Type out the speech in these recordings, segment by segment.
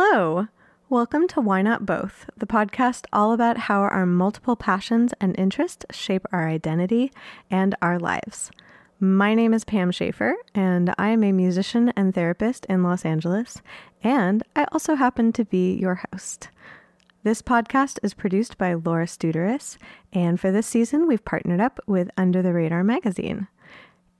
Hello. Welcome to Why Not Both, the podcast all about how our multiple passions and interests shape our identity and our lives. My name is Pam Schaefer, and I am a musician and therapist in Los Angeles, and I also happen to be your host. This podcast is produced by Laura Studeris, and for this season, we've partnered up with Under the Radar magazine.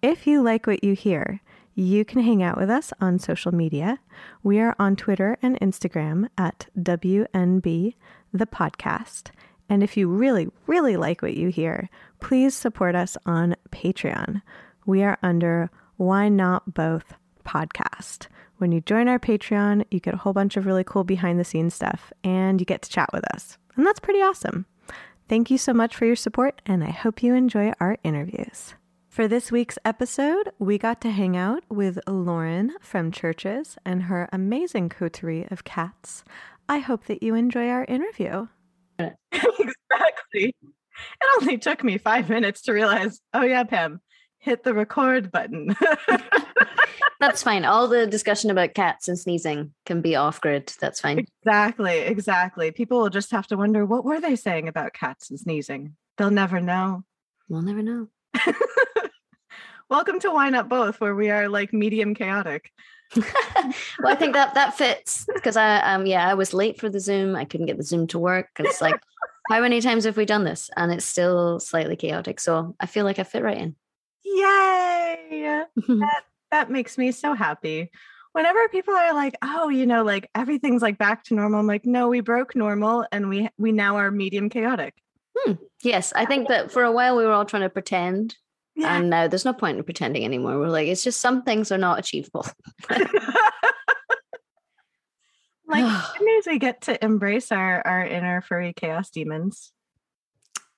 If you like what you hear, you can hang out with us on social media. We are on Twitter and Instagram at WNB the podcast. And if you really, really like what you hear, please support us on Patreon. We are under Why Not Both podcast. When you join our Patreon, you get a whole bunch of really cool behind the scenes stuff and you get to chat with us. And that's pretty awesome. Thank you so much for your support, and I hope you enjoy our interviews. For this week's episode, we got to hang out with Lauren from CHVRCHES and her amazing coterie of cats. I hope that you enjoy our interview. exactly. It only took me five minutes to realize, oh, yeah, Pam, hit the record button. That's fine. All the discussion about cats and sneezing can be off grid. That's fine. exactly. Exactly. People will just have to wonder what were they saying about cats and sneezing? They'll never know. We'll never know. Welcome to Why Not Both, where we are like medium chaotic. well, I think that that fits because I um yeah I was late for the Zoom. I couldn't get the Zoom to work, and it's like how many times have we done this, and it's still slightly chaotic. So I feel like I fit right in. Yay! that, that makes me so happy. Whenever people are like, "Oh, you know, like everything's like back to normal," I'm like, "No, we broke normal, and we we now are medium chaotic." Hmm. Yes, I think that for a while we were all trying to pretend yeah. And now there's no point in pretending anymore. We're like, it's just some things are not achievable. like news we get to embrace our our inner furry chaos demons.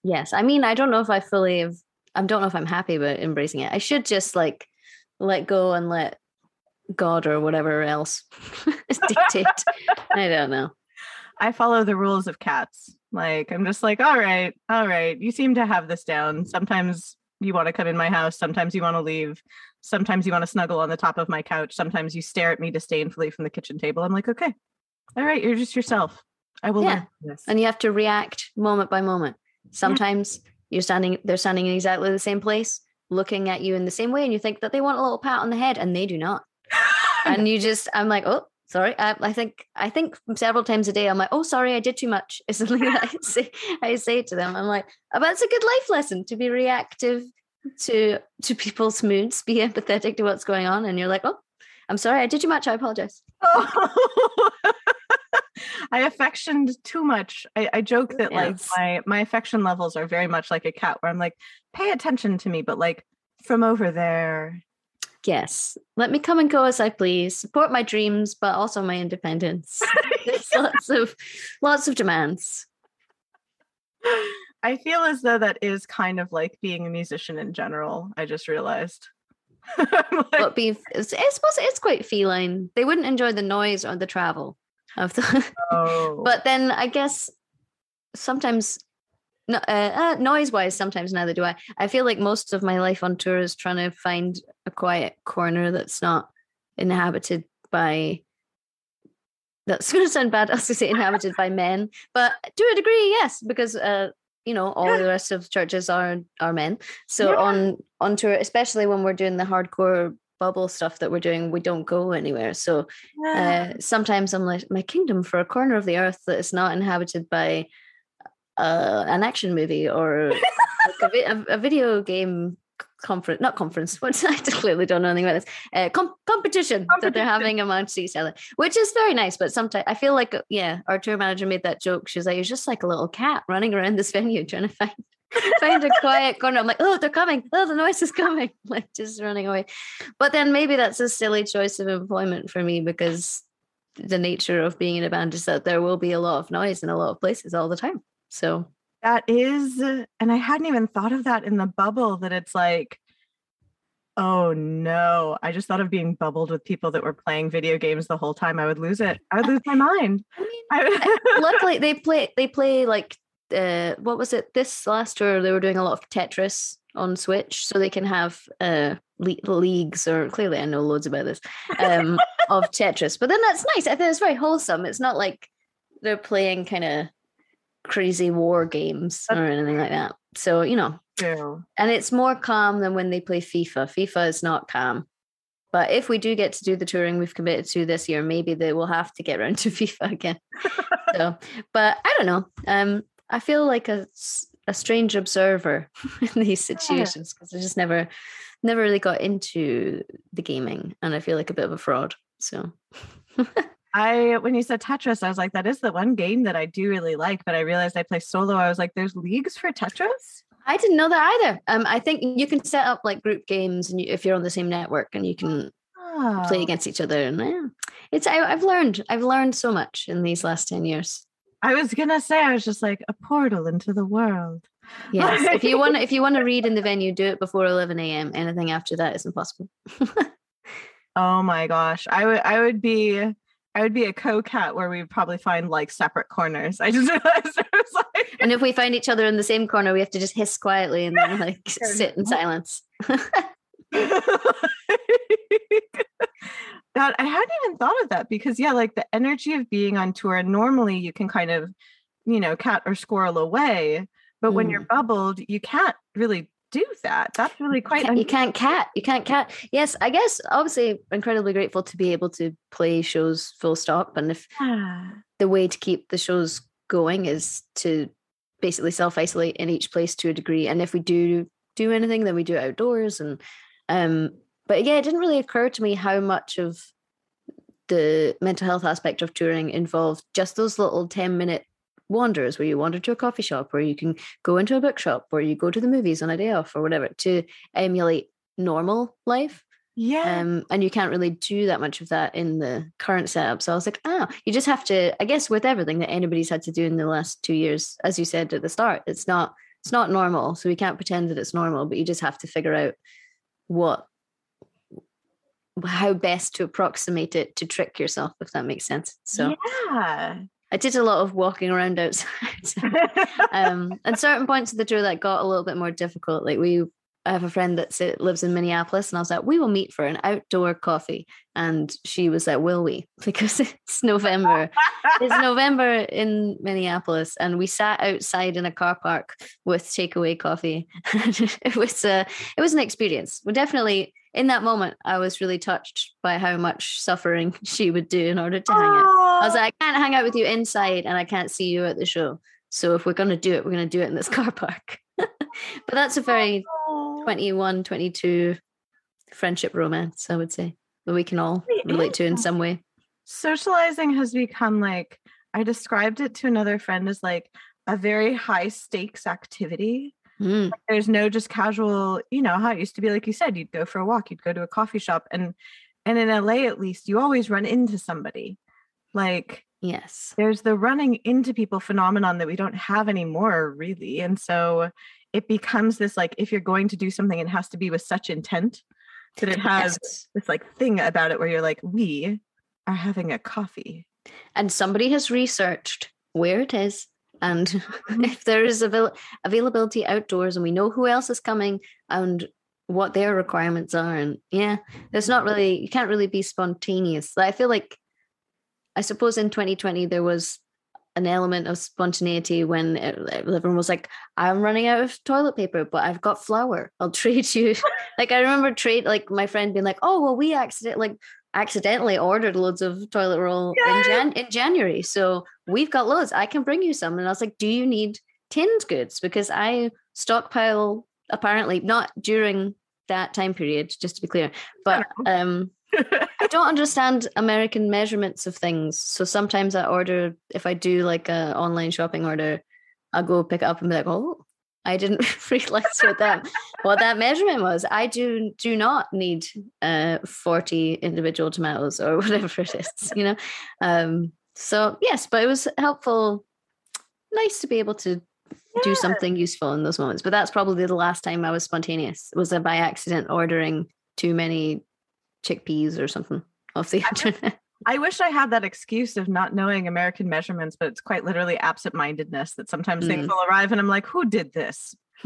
Yes. I mean, I don't know if I fully have I don't know if I'm happy about embracing it. I should just like let go and let God or whatever else dictate. I don't know. I follow the rules of cats. Like I'm just like, all right, all right, you seem to have this down. Sometimes you want to come in my house sometimes you want to leave sometimes you want to snuggle on the top of my couch sometimes you stare at me disdainfully from the kitchen table i'm like okay all right you're just yourself i will yeah. and you have to react moment by moment sometimes yeah. you're standing they're standing in exactly the same place looking at you in the same way and you think that they want a little pat on the head and they do not and you just i'm like oh sorry I, I, think i think several times a day i'm like oh sorry i did too much. Is something that i say i say to them. I'm like oh, that's a good life lesson to be reactive to to people's moods be empathetic to what's going on. And you're like oh i'm sorry i did too much i apologize. Oh. i affectioned too much. I, I joke that yes. like my my affection levels are very much like a cat where i'm like pay attention to me but like from over there Yes. Let me come and go as I please. Support my dreams, but also my independence. There's lots of lots of demands. I feel as though that is kind of like being a musician in general. I just realized. like, but be, I suppose it's quite feline. They wouldn't enjoy the noise or the travel of the. Oh. but then I guess sometimes no, uh, uh, noise wise, sometimes neither do I. I feel like most of my life on tour is trying to find a quiet corner that's not inhabited by. That's going to sound bad. I was going to say inhabited by men, but to a degree, yes, because uh, you know all yeah. the rest of CHVRCHES are are men. So yeah. on on tour, especially when we're doing the hardcore bubble stuff that we're doing, we don't go anywhere. So yeah. uh, sometimes I'm like, my kingdom for a corner of the earth that is not inhabited by uh, an action movie or like a, a, video game conference, not conference. What's I clearly don't know anything about this. Uh, com- competition, competition, that they're having amongst each other, which is very nice. But sometimes I feel like, yeah, our tour manager made that joke. She was like, "You're just like a little cat running around this venue trying to find." find a quiet corner. I'm like, oh, they're coming. Oh, the noise is coming. Like just running away. But then maybe that's a silly choice of employment for me because the nature of being in a band is that there will be a lot of noise in a lot of places all the time. So that is, and I hadn't even thought of that in the bubble that it's like, oh no, I just thought of being bubbled with people that were playing video games the whole time. I would lose it. I would lose my mind. I mean, luckily they play, they play like, uh, what was it? This last tour, they were doing a lot of Tetris on Switch, so they can have uh le- leagues. Or clearly, I know loads about this. Um, of Tetris. But then that's nice. I think it's very wholesome. It's not like they're playing kind of crazy war games or anything like that. So, you know. Yeah. And it's more calm than when they play FIFA. FIFA is not calm. But if we do get to do the touring we've committed to this year, maybe they will have to get around to FIFA again. so, but I don't know. Um, I feel like a, a strange observer in these situations because I just never, never really got into the gaming, and I feel like a bit of a fraud. So. I when you said Tetris, I was like, that is the one game that I do really like, but I realized I play solo. I was like, there's leagues for Tetris. I didn't know that either. Um, I think you can set up like group games, and you, if you're on the same network, and you can oh. play against each other. And yeah, it's I, I've learned I've learned so much in these last ten years. I was gonna say I was just like a portal into the world. Yes, if you want if you want to read in the venue, do it before eleven a.m. Anything after that is impossible. oh my gosh, I would I would be I would be a co-cat where we'd probably find like separate corners. I just realized it was like And if we find each other in the same corner, we have to just hiss quietly and then like sit in silence. that I hadn't even thought of that because yeah, like the energy of being on tour, and normally you can kind of, you know, cat or squirrel away. But mm. when you're mm. bubbled, you can't really do that. That's really quite. You can't cat. You can't cat. Yes, I guess obviously incredibly grateful to be able to play shows full stop. And if yeah. the way to keep the shows going is to basically self isolate in each place to a degree, and if we do do anything, then we do it outdoors. And um, but yeah, it didn't really occur to me how much of the mental health aspect of touring involved just those little 10 minute wanders where you wander to a coffee shop or you can go into a bookshop or you go to the movies on a day off or whatever to emulate normal life. Yeah. Um, and you can't really do that much of that in the current setup. So I was like, oh, you just have to, I guess with everything that anybody's had to do in the last two years, as you said at the start, it's not it's not normal. So we can't pretend that it's normal, but you just have to figure out what how best to approximate it to trick yourself, if that makes sense. So yeah. I did a lot of walking around outside. um, and certain points of the tour that got a little bit more difficult. Like we, I have a friend that lives in Minneapolis, and I was like, we will meet for an outdoor coffee. And she was like, will we? Because it's November. it's November in Minneapolis, and we sat outside in a car park with takeaway coffee. it was a, it was an experience. We definitely in that moment, I was really touched by how much suffering she would do in order to hang out. I was like, I can't hang out with you inside and I can't see you at the show. So if we're going to do it, we're going to do it in this car park. but that's a very 21, 22 friendship romance, I would say, that we can all relate to in some way. Socializing has become like, I described it to another friend as like a very high stakes activity Mm. Like there's no just casual, you know, how it used to be like you said, you'd go for a walk, you'd go to a coffee shop and and in LA at least you always run into somebody. Like yes. There's the running into people phenomenon that we don't have anymore really. And so it becomes this like if you're going to do something it has to be with such intent that it has yes. this like thing about it where you're like we are having a coffee. And somebody has researched where it is and mm-hmm. if there is avail- availability outdoors and we know who else is coming and what their requirements are and yeah there's not really you can't really be spontaneous. I feel like i suppose in 2020 there was an element of spontaneity when everyone was like i'm running out of toilet paper but i've got flour. I'll trade you. Like i remember trade like my friend being like oh well we accident like accidentally ordered loads of toilet roll in, Jan- in January. So we've got loads. I can bring you some. And I was like, do you need tinned goods? Because I stockpile apparently not during that time period, just to be clear. But um I don't understand American measurements of things. So sometimes I order if I do like a online shopping order, I'll go pick it up and be like, oh, I didn't realize what that what that measurement was. I do do not need uh 40 individual tomatoes or whatever it is, you know. Um so yes, but it was helpful, nice to be able to yeah. do something useful in those moments. But that's probably the last time I was spontaneous. Was by accident ordering too many chickpeas or something off the internet. I wish I had that excuse of not knowing American measurements, but it's quite literally absent mindedness that sometimes mm. things will arrive and I'm like, who did this?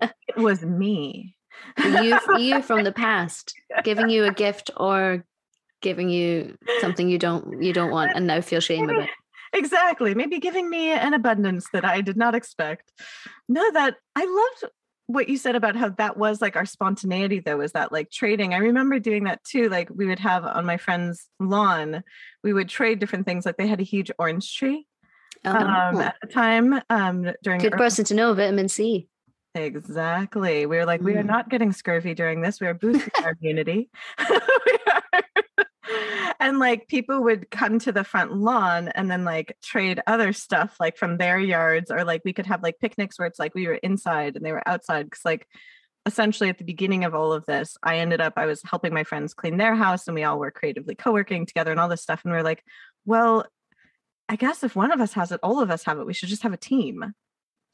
it was me. you, you from the past, giving you a gift or giving you something you don't you don't want and now feel shame about. Exactly. Maybe giving me an abundance that I did not expect. No, that I loved what you said about how that was like our spontaneity though was that like trading i remember doing that too like we would have on my friend's lawn we would trade different things like they had a huge orange tree um, oh. at the time um during good person to know vitamin c exactly we were like mm. we are mm. not getting scurvy during this we are boosting our immunity we and like people would come to the front lawn and then like trade other stuff like from their yards or like we could have like picnics where it's like we were inside and they were outside because like essentially at the beginning of all of this i ended up i was helping my friends clean their house and we all were creatively co-working together and all this stuff and we are like well i guess if one of us has it all of us have it we should just have a team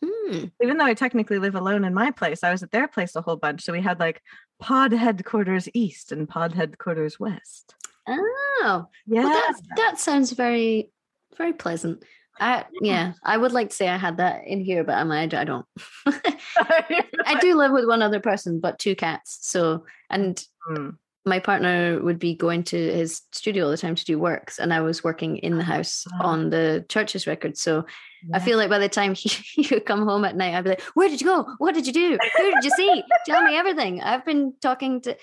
Hmm. Even though I technically live alone in my place, I was at their place a whole bunch. So we had like pod headquarters east and pod headquarters west. Oh, yeah. Well, that that sounds very very pleasant. I yeah, I would like to say I had that in here, but I'm I, I don't. I do live with one other person, but two cats. So and mm. my partner would be going to his studio all the time to do works, and I was working in the house oh. on the church's record. So yeah. I feel like by the time he, he would come home at night, I'd be like, "Where did you go? What did you do? Who did you see? Tell me everything." I've been talking to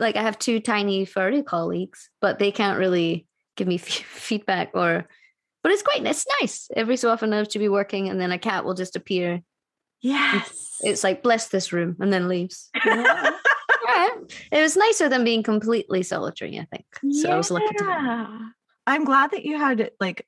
like I have two tiny furry colleagues, but they can't really give me f- feedback or. But it's quite it's nice. Every so often I have to be working, and then a cat will just appear. Yes, it's, like bless this room, and then leaves. yeah. It was nicer than being completely solitary. I think. So yeah. I was lucky to. I'm glad that you had like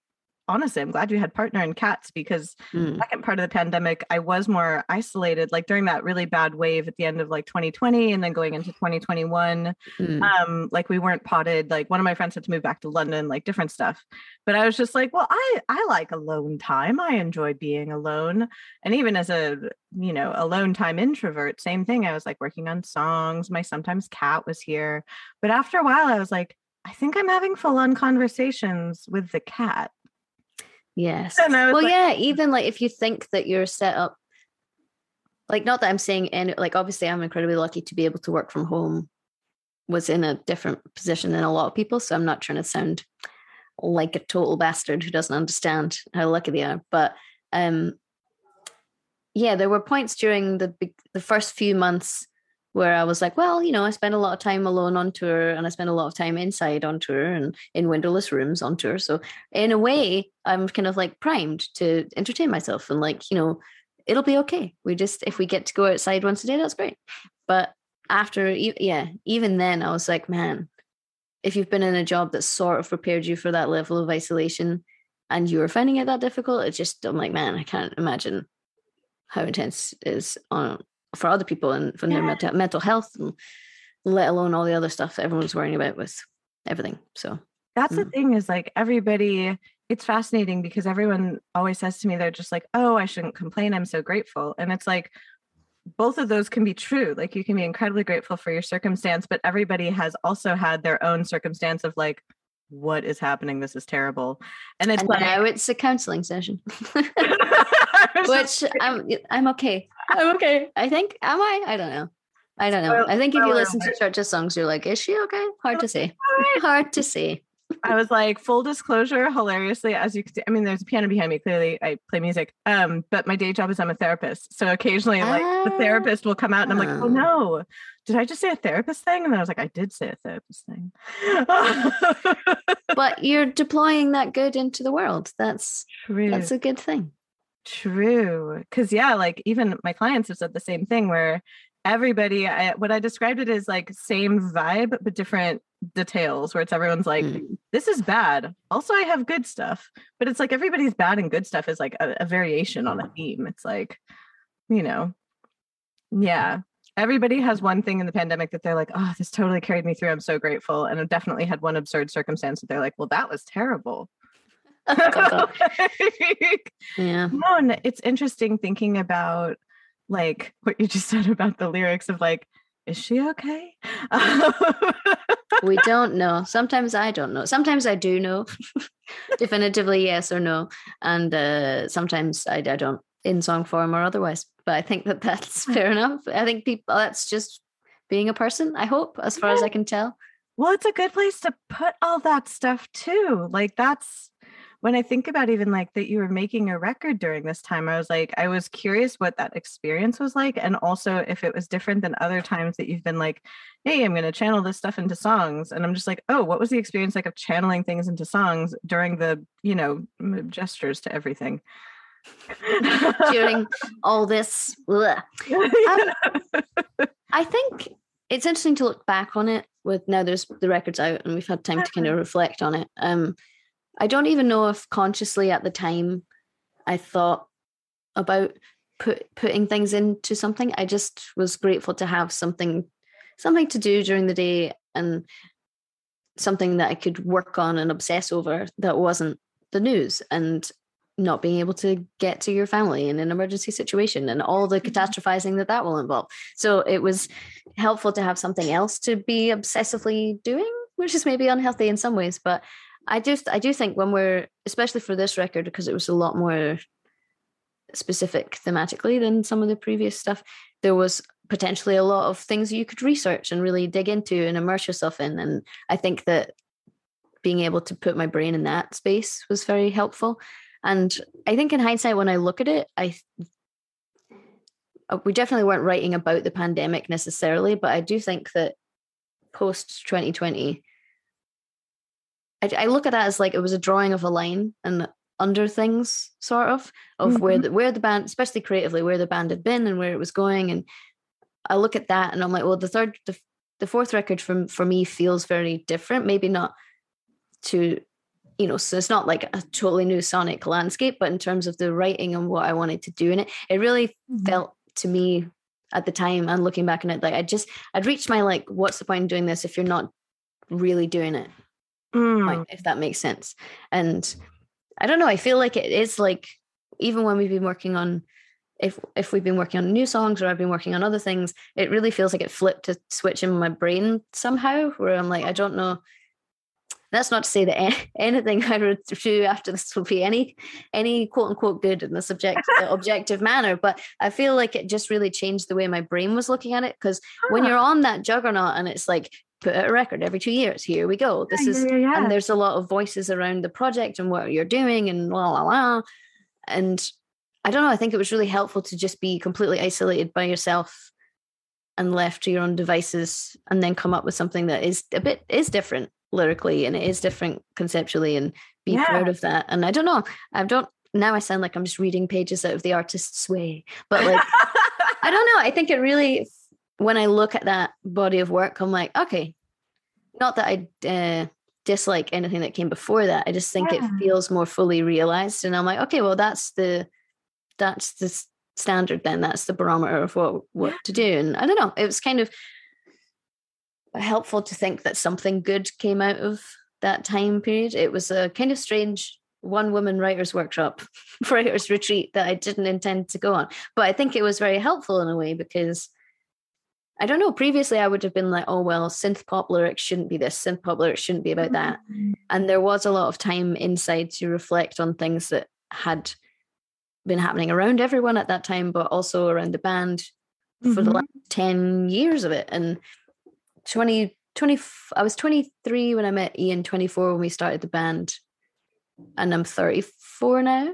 honestly, I'm glad you had partner and cats because mm. second part of the pandemic, I was more isolated, like during that really bad wave at the end of like 2020 and then going into 2021. Mm. Um, like we weren't potted. Like one of my friends had to move back to London, like different stuff. But I was just like, well, I I like alone time. I enjoy being alone. And even as a, you know, alone time introvert, same thing. I was like working on songs. My sometimes cat was here. But after a while, I was like, I think I'm having full on conversations with the cat. Yes. Well, like, yeah, even like if you think that you're set up, like not that I'm saying any, like obviously I'm incredibly lucky to be able to work from home, was in a different position than a lot of people. So I'm not trying to sound like a total bastard who doesn't understand how lucky they are. But um, yeah, there were points during the the first few months where I was like, well, you know, I spend a lot of time alone on tour and I spend a lot of time inside on tour and in windowless rooms on tour. So in a way, I'm kind of like primed to entertain myself and like, you know, it'll be okay. We just if we get to go outside once a day, that's great. But after yeah, even then I was like, man, if you've been in a job that sort of prepared you for that level of isolation and you were finding it that difficult, it's just I'm like, man, I can't imagine how intense it is on for other people and for their mental, mental health, and let alone all the other stuff everyone's worrying about with everything. So that's mm. the thing is like everybody it's fascinating because everyone always says to me they're just like oh i shouldn't complain i'm so grateful and it's like both of those can be true like you can be incredibly grateful for your circumstance but everybody has also had their own circumstance of like what is happening this is terrible. And it's and like now it's a counseling session. Which i'm i'm okay. I'm okay. I think am i? I don't know. I don't know. I think if you listen to church's songs you're like is she okay? Hard to say. Hard to say I was like, full disclosure, hilariously, as you can see, I mean, there's a piano behind me. Clearly, I play music. Um, but my day job is I'm a therapist. So occasionally, like the therapist will come out and I'm like, oh no, did I just say a therapist thing? And then I was like, I did say a therapist thing. but you're deploying that good into the world. That's true. That's a good thing. True. Cause yeah, like even my clients have said the same thing where everybody I, what i described it as like same vibe but different details where it's everyone's like mm. this is bad. Also i have good stuff. But it's like everybody's bad and good stuff is like a, a variation on a theme. It's like you know yeah. Everybody has one thing in the pandemic that they're like oh this totally carried me through. I'm so grateful. And i've definitely had one absurd circumstance that they're like well that was terrible. Yeah. no, and it's interesting thinking about like what you just said about the lyrics of like is she okay? We don't know. Sometimes i don't know. Sometimes i do know. Definitively yes or no. And uh, sometimes I, I don't in song form or otherwise. But i think that that's fair enough. I think people that's just being a person i hope as far as i can tell. Well, it's a good place to put all that stuff too. Like that's when I think about even like that you were making a record during this time, I was like, I was curious what that experience was like. And also if it was different than other times that you've been like, hey, I'm going to channel this stuff into songs. And I'm just like, oh, what was the experience like of channeling things into songs during the, you know, gestures to everything? during all this. Um, I think it's interesting to look back on it with now there's the records out and we've had time to kind of uh-huh. reflect on it. Um, I don't even know if consciously at the time I thought about put putting things into something. I just was grateful to have something something to do during the day and something that I could work on and obsess over that wasn't the news and not being able to get to your family in an emergency situation and all the mm-hmm. catastrophizing that that will involve. So it was helpful to have something else to be obsessively doing, which is maybe unhealthy in some ways, but I just I do think when we're especially for this record because it was a lot more specific thematically than some of the previous stuff, there was potentially a lot of things you could research and really dig into and immerse yourself in. And I think that being able to put my brain in that space was very helpful. And I think in hindsight, when I look at it, I uh, we definitely weren't writing about the pandemic necessarily, but I do think that post 2020 I, I look at that as like it was a drawing of a line and under things sort of of mm-hmm. where the where the band especially creatively where the band had been and where it was going and i look at that and i'm like well the third the, the fourth record from for me feels very different maybe not to you know so it's not like a totally new sonic landscape but in terms of the writing and what i wanted to do in it it really mm-hmm. felt to me at the time and looking back on it like i just i'd reached my like what's the point in doing this if you're not really doing it mm. if that makes sense. And I don't know, I feel like it is like even when we've been working on if if we've been working on new songs or I've been working on other things, it really feels like it flipped a switch in my brain somehow where I'm like, I don't know. That's not to say that anything I would do after this will be any any quote unquote good in the subject objective manner, but I feel like it just really changed the way my brain was looking at it. Because when you're on that juggernaut and it's like put out a record every two years. Here we go. This yeah, is, yeah, yeah. and there's a lot of voices around the project and what you're doing and la la la. And I don't know. I think it was really helpful to just be completely isolated by yourself and left to your own devices, and then come up with something that is a bit is different lyrically and it is different conceptually, and be proud of that. And I don't know. I don't. Now I sound like I'm just reading pages out of the artist's way, but like I don't know. I think it really when I look at that body of work, I'm like, okay, not that I uh, dislike anything that came before that. I just think yeah. it feels more fully realized, and I'm like, okay, well, that's the that's the standard. Then that's the barometer of what what yeah. to do. And I don't know, it was kind of helpful to think that something good came out of that time period. It was a kind of strange one woman writers workshop writers retreat that I didn't intend to go on. But I think it was very helpful in a way because I don't know. Previously, I would have been like, oh, well, synth pop lyrics shouldn't be this, synth pop lyrics shouldn't be about that. Mm-hmm. And there was a lot of time inside to reflect on things that had been happening around everyone at that time, but also around the band mm-hmm. for the mm-hmm. last 10 years of it. And 20, 20, I was 23 when I met Iain, 24 when we started the band, and I'm 34 now.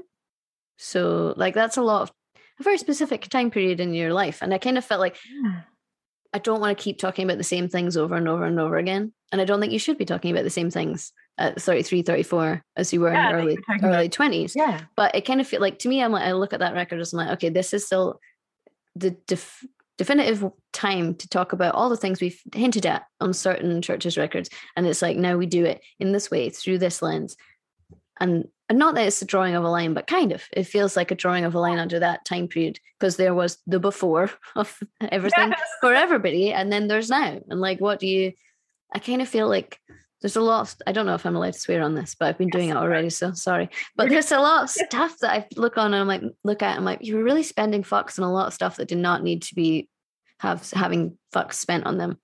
So, like, that's a lot of a very specific time period in your life. And I kind of felt like, yeah I don't want to keep talking about the same things over and over and over again. And I don't think you should be talking about the same things at 33, 34 as you were yeah, in early early 20s. Yeah. But it kind of feel like to me, I'm like, I look at that record as I'm like, okay, this is still the def- definitive time to talk about all the things we've hinted at on certain churches' records. And it's like, now we do it in this way through this lens. And and not that it's a drawing of a line, but kind of. It feels like a drawing of a line under that time period because there was the before of everything yes. for everybody, and then there's now. And like, what do you? I kind of feel like there's a lot. Of, I don't know if I'm allowed to swear on this, but I've been yes, doing it already, so sorry. But there's a lot of stuff that I look on and I'm like, look at. I'm like, you were really spending fucks on a lot of stuff that did not need to be have having fucks spent on them.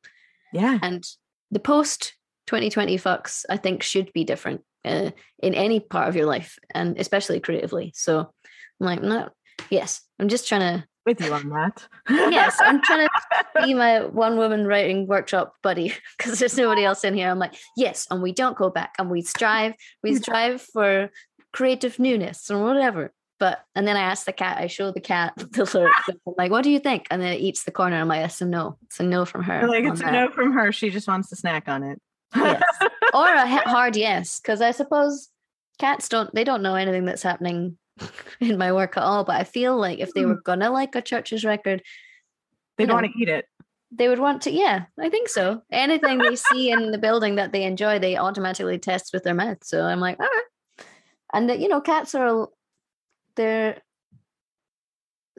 Yeah, and the post 2020 fucks I think should be different uh, in any part of your life and especially creatively so i'm like no yes i'm just trying to with you on that. yes, I'm trying to be my one woman writing workshop buddy because there's nobody else in here. I'm like, yes, and we don't go back and we strive, we strive for creative newness or whatever. But and then I ask the cat, I show the cat the lyrics. I'm like, what do you think? And then it eats the corner. I'm like, it's a no. It's a no from her. like it's a no from her. She just wants to snack on it. Yes. Or a hard yes, because I suppose cats don't they don't know anything that's happening in my work at all. But I feel like if they hmm. were gonna like a church's record, they'd want to eat it. They would want to, yeah, I think so. Anything they see in the building that they enjoy, they automatically test with their mouth. So I'm like, all right. And that, you know, cats are they're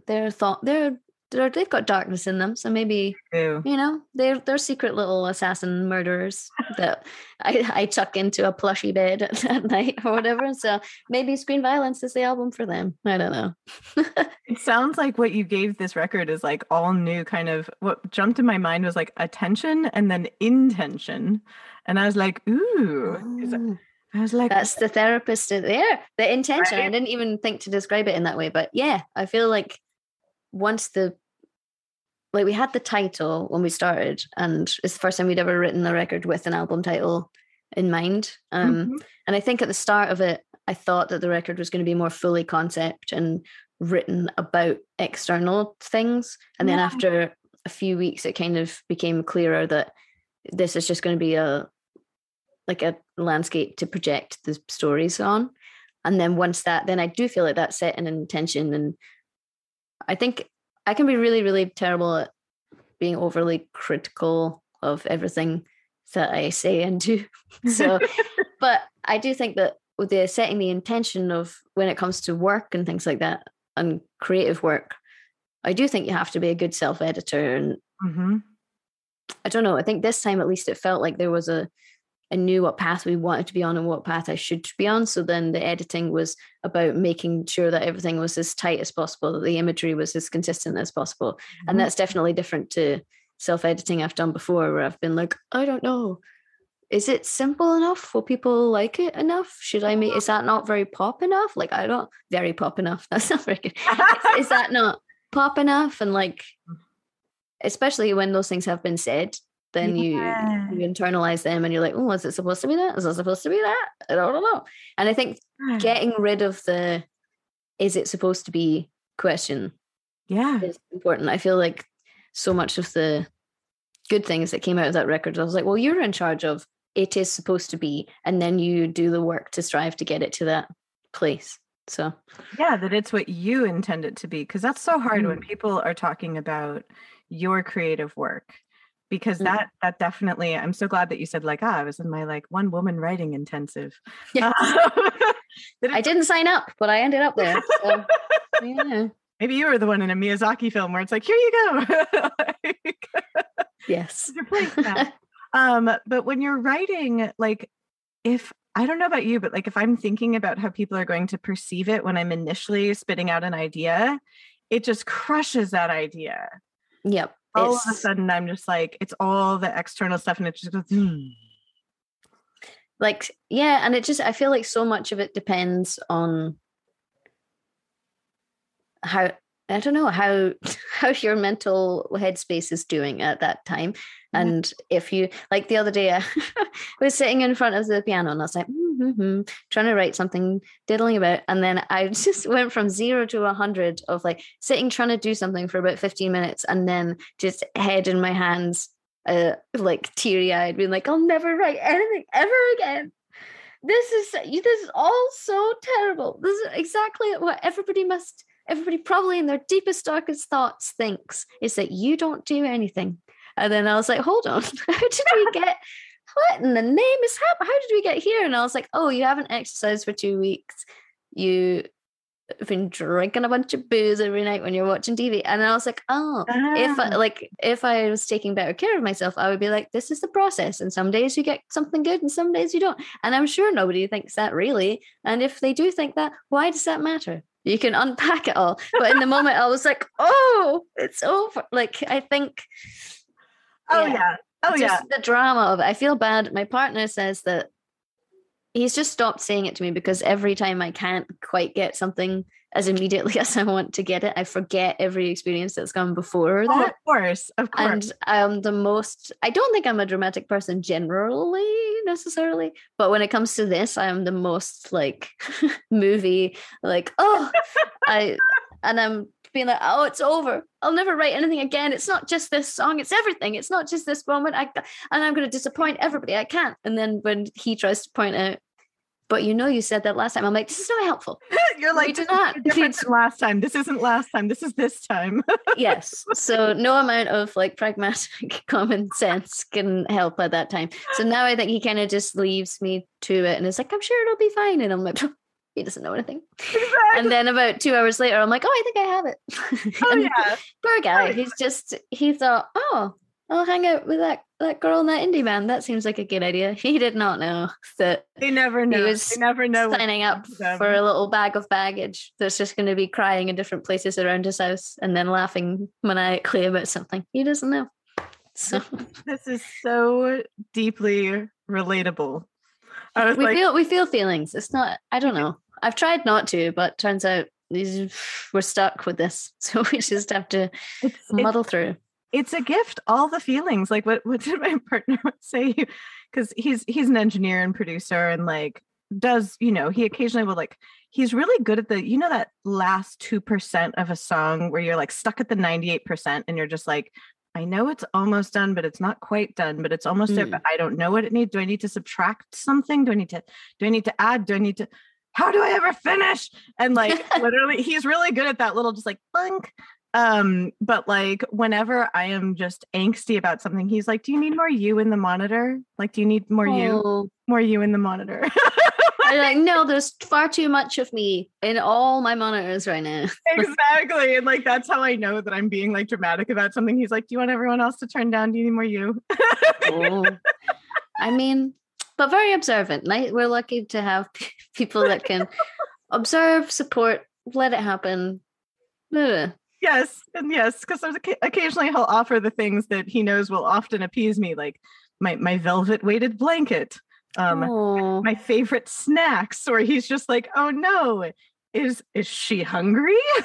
they're thought they're they're, they've got darkness in them. So maybe you know they're they're secret little assassin murderers that I, I tuck into a plushy bed at, at, night or whatever. So maybe Screen Violence is the album for them. I don't know. it sounds like what you gave this record is like all new kind of what jumped in my mind was like attention and then intention. And I was like, ooh. Oh. I was like, that's the therapist there. The intention. Right? I didn't even think to describe it in that way, but yeah, I feel like once the like we had the title when we started, and it's the first time we'd ever written the record with an album title in mind. Um, mm-hmm. And I think at the start of it, I thought that the record was going to be more fully concept and written about external things. And then after a few weeks, it kind of became clearer that this is just going to be a like a landscape to project the stories on. And then once that, then I do feel like that's set an intention. And I think I can be really, really terrible at being overly critical of everything that I say and do. So, but I do think that with the setting the intention of when it comes to work and things like that and creative work, I do think you have to be a good self editor. And mm-hmm. I don't know, I think this time at least it felt like there was a, I knew what path we wanted to be on and what path I should be on. So then the editing was about making sure that everything was as tight as possible, that the imagery was as consistent as possible. Mm-hmm. And that's definitely different to self editing I've done before, where I've been like, I don't know. Is it simple enough? Will people like it enough? Should I make, is that not very pop enough? Like, I don't, very pop enough. That's not very good. is, is that not pop enough? And like, especially when those things have been said, then yeah. you you internalize them and you're like, oh, is it supposed to be that? Is it supposed to be that? I don't know. And I think getting rid of the is it supposed to be question yeah is important. I feel like so much of the good things that came out of that record, I was like, well, you're in charge of it is supposed to be, and then you do the work to strive to get it to that place. So yeah, that it's what you intend it to be. Cause that's so hard mm. when people are talking about your creative work because mm. that that definitely i'm so glad that you said like ah i was in my like one woman writing intensive. Yeah. i didn't sign up but i ended up there so, yeah. Maybe you were the one in a miyazaki film where it's like here you go. Like, yes um but when you're writing like if i don't know about you but like if i'm thinking about how people are going to perceive it when i'm initially spitting out an idea it just crushes that idea. Yep all of a sudden I'm just like, it's all the external stuff and it just goes, mm. like, yeah. And it just, I feel like so much of it depends on how, I don't know how how your mental headspace is doing at that time. And if you like the other day, I was sitting in front of the piano and I was like, mm-hmm, trying to write something, diddling about. And then I just went from zero to a hundred of like sitting, trying to do something for about 15 minutes and then just head in my hands, uh, like teary eyed, being like, I'll never write anything ever again. This is this is all so terrible. This is exactly what everybody must everybody probably in their deepest darkest thoughts thinks is that you don't do anything and then I was like, hold on, how did we get what in the name is happening? How did we get here? And I was like, oh, you haven't exercised for two weeks. You have been drinking a bunch of booze every night when you're watching TV. And I was like, oh, ah. if I, ah. like if I was taking better care of myself, I would be like, this is the process. And some days you get something good and some days you don't. And I'm sure nobody thinks that really. And if they do think that, why does that matter? You can unpack it all. But in the moment I was like, oh, it's over. Like I think Oh yeah. yeah. Oh Just yeah. The drama of it. I feel bad. My partner says that he's just stopped saying it to me because every time I can't quite get something as immediately as I want to get it, I forget every experience that's gone before oh, that. Of course, of course. And I'm the most, I don't think I'm a dramatic person generally necessarily, but when it comes to this, I am the most like movie, like, oh, I, and I'm being like, oh, it's over. I'll never write anything again. It's not just this song, it's everything. It's not just this moment. I, and I'm going to disappoint everybody. I can't. And then when he tries to point out, but you know, you said that last time. I'm like, this is not helpful. You're like, do not. Different than last time. This isn't last time. This is this time. yes. So no amount of like pragmatic common sense can help at that time. So now I think he kind of just leaves me to it and it's like, I'm sure it'll be fine. And I'm like, he doesn't know anything. Exactly. And then about two hours later, I'm like, oh, I think I have it. Oh yeah. Poor guy. Oh, He's just he thought, oh, I'll hang out with that that girl in that indie band. That seems like a good idea. He did not know that they never know. He was they never know signing up for a little bag of baggage that's just going to be crying in different places around his house and then laughing maniacally about something. He doesn't know. So this is so deeply relatable. we like, feel we feel feelings. It's not. I don't know. I've tried not to, but turns out we're stuck with this. So we just have to it's, muddle it's, through. It's a gift, all the feelings. Like what what did my partner say? Because he's he's an engineer and producer and like does, you know, he occasionally will like he's really good at the, you know, that last two percent of a song where you're like stuck at the 98% and you're just like, I know it's almost done, but it's not quite done, but it's almost mm. there. But I don't know what it needs. Do I need to subtract something? Do I need to do I need to add? Do I need to how do I ever finish? And like literally, he's really good at that little just like blink. Um, but like whenever I am just angsty about something, he's like, Do you need more you in the monitor? Like, do you need more oh. you? More you in the monitor. I'm like, no, there's far too much of me in all my monitors right now. exactly. And like that's how I know that I'm being like dramatic about something. He's like, Do you want everyone else to turn down? Do you need more you? oh. I mean, but very observant. Right? We're lucky to have people that can observe, support, let it happen. Yes, and yes, because occasionally he'll offer the things that he knows will often appease me, like my my velvet weighted blanket, um, oh. my favorite snacks, or he's just like, oh no, is is she hungry?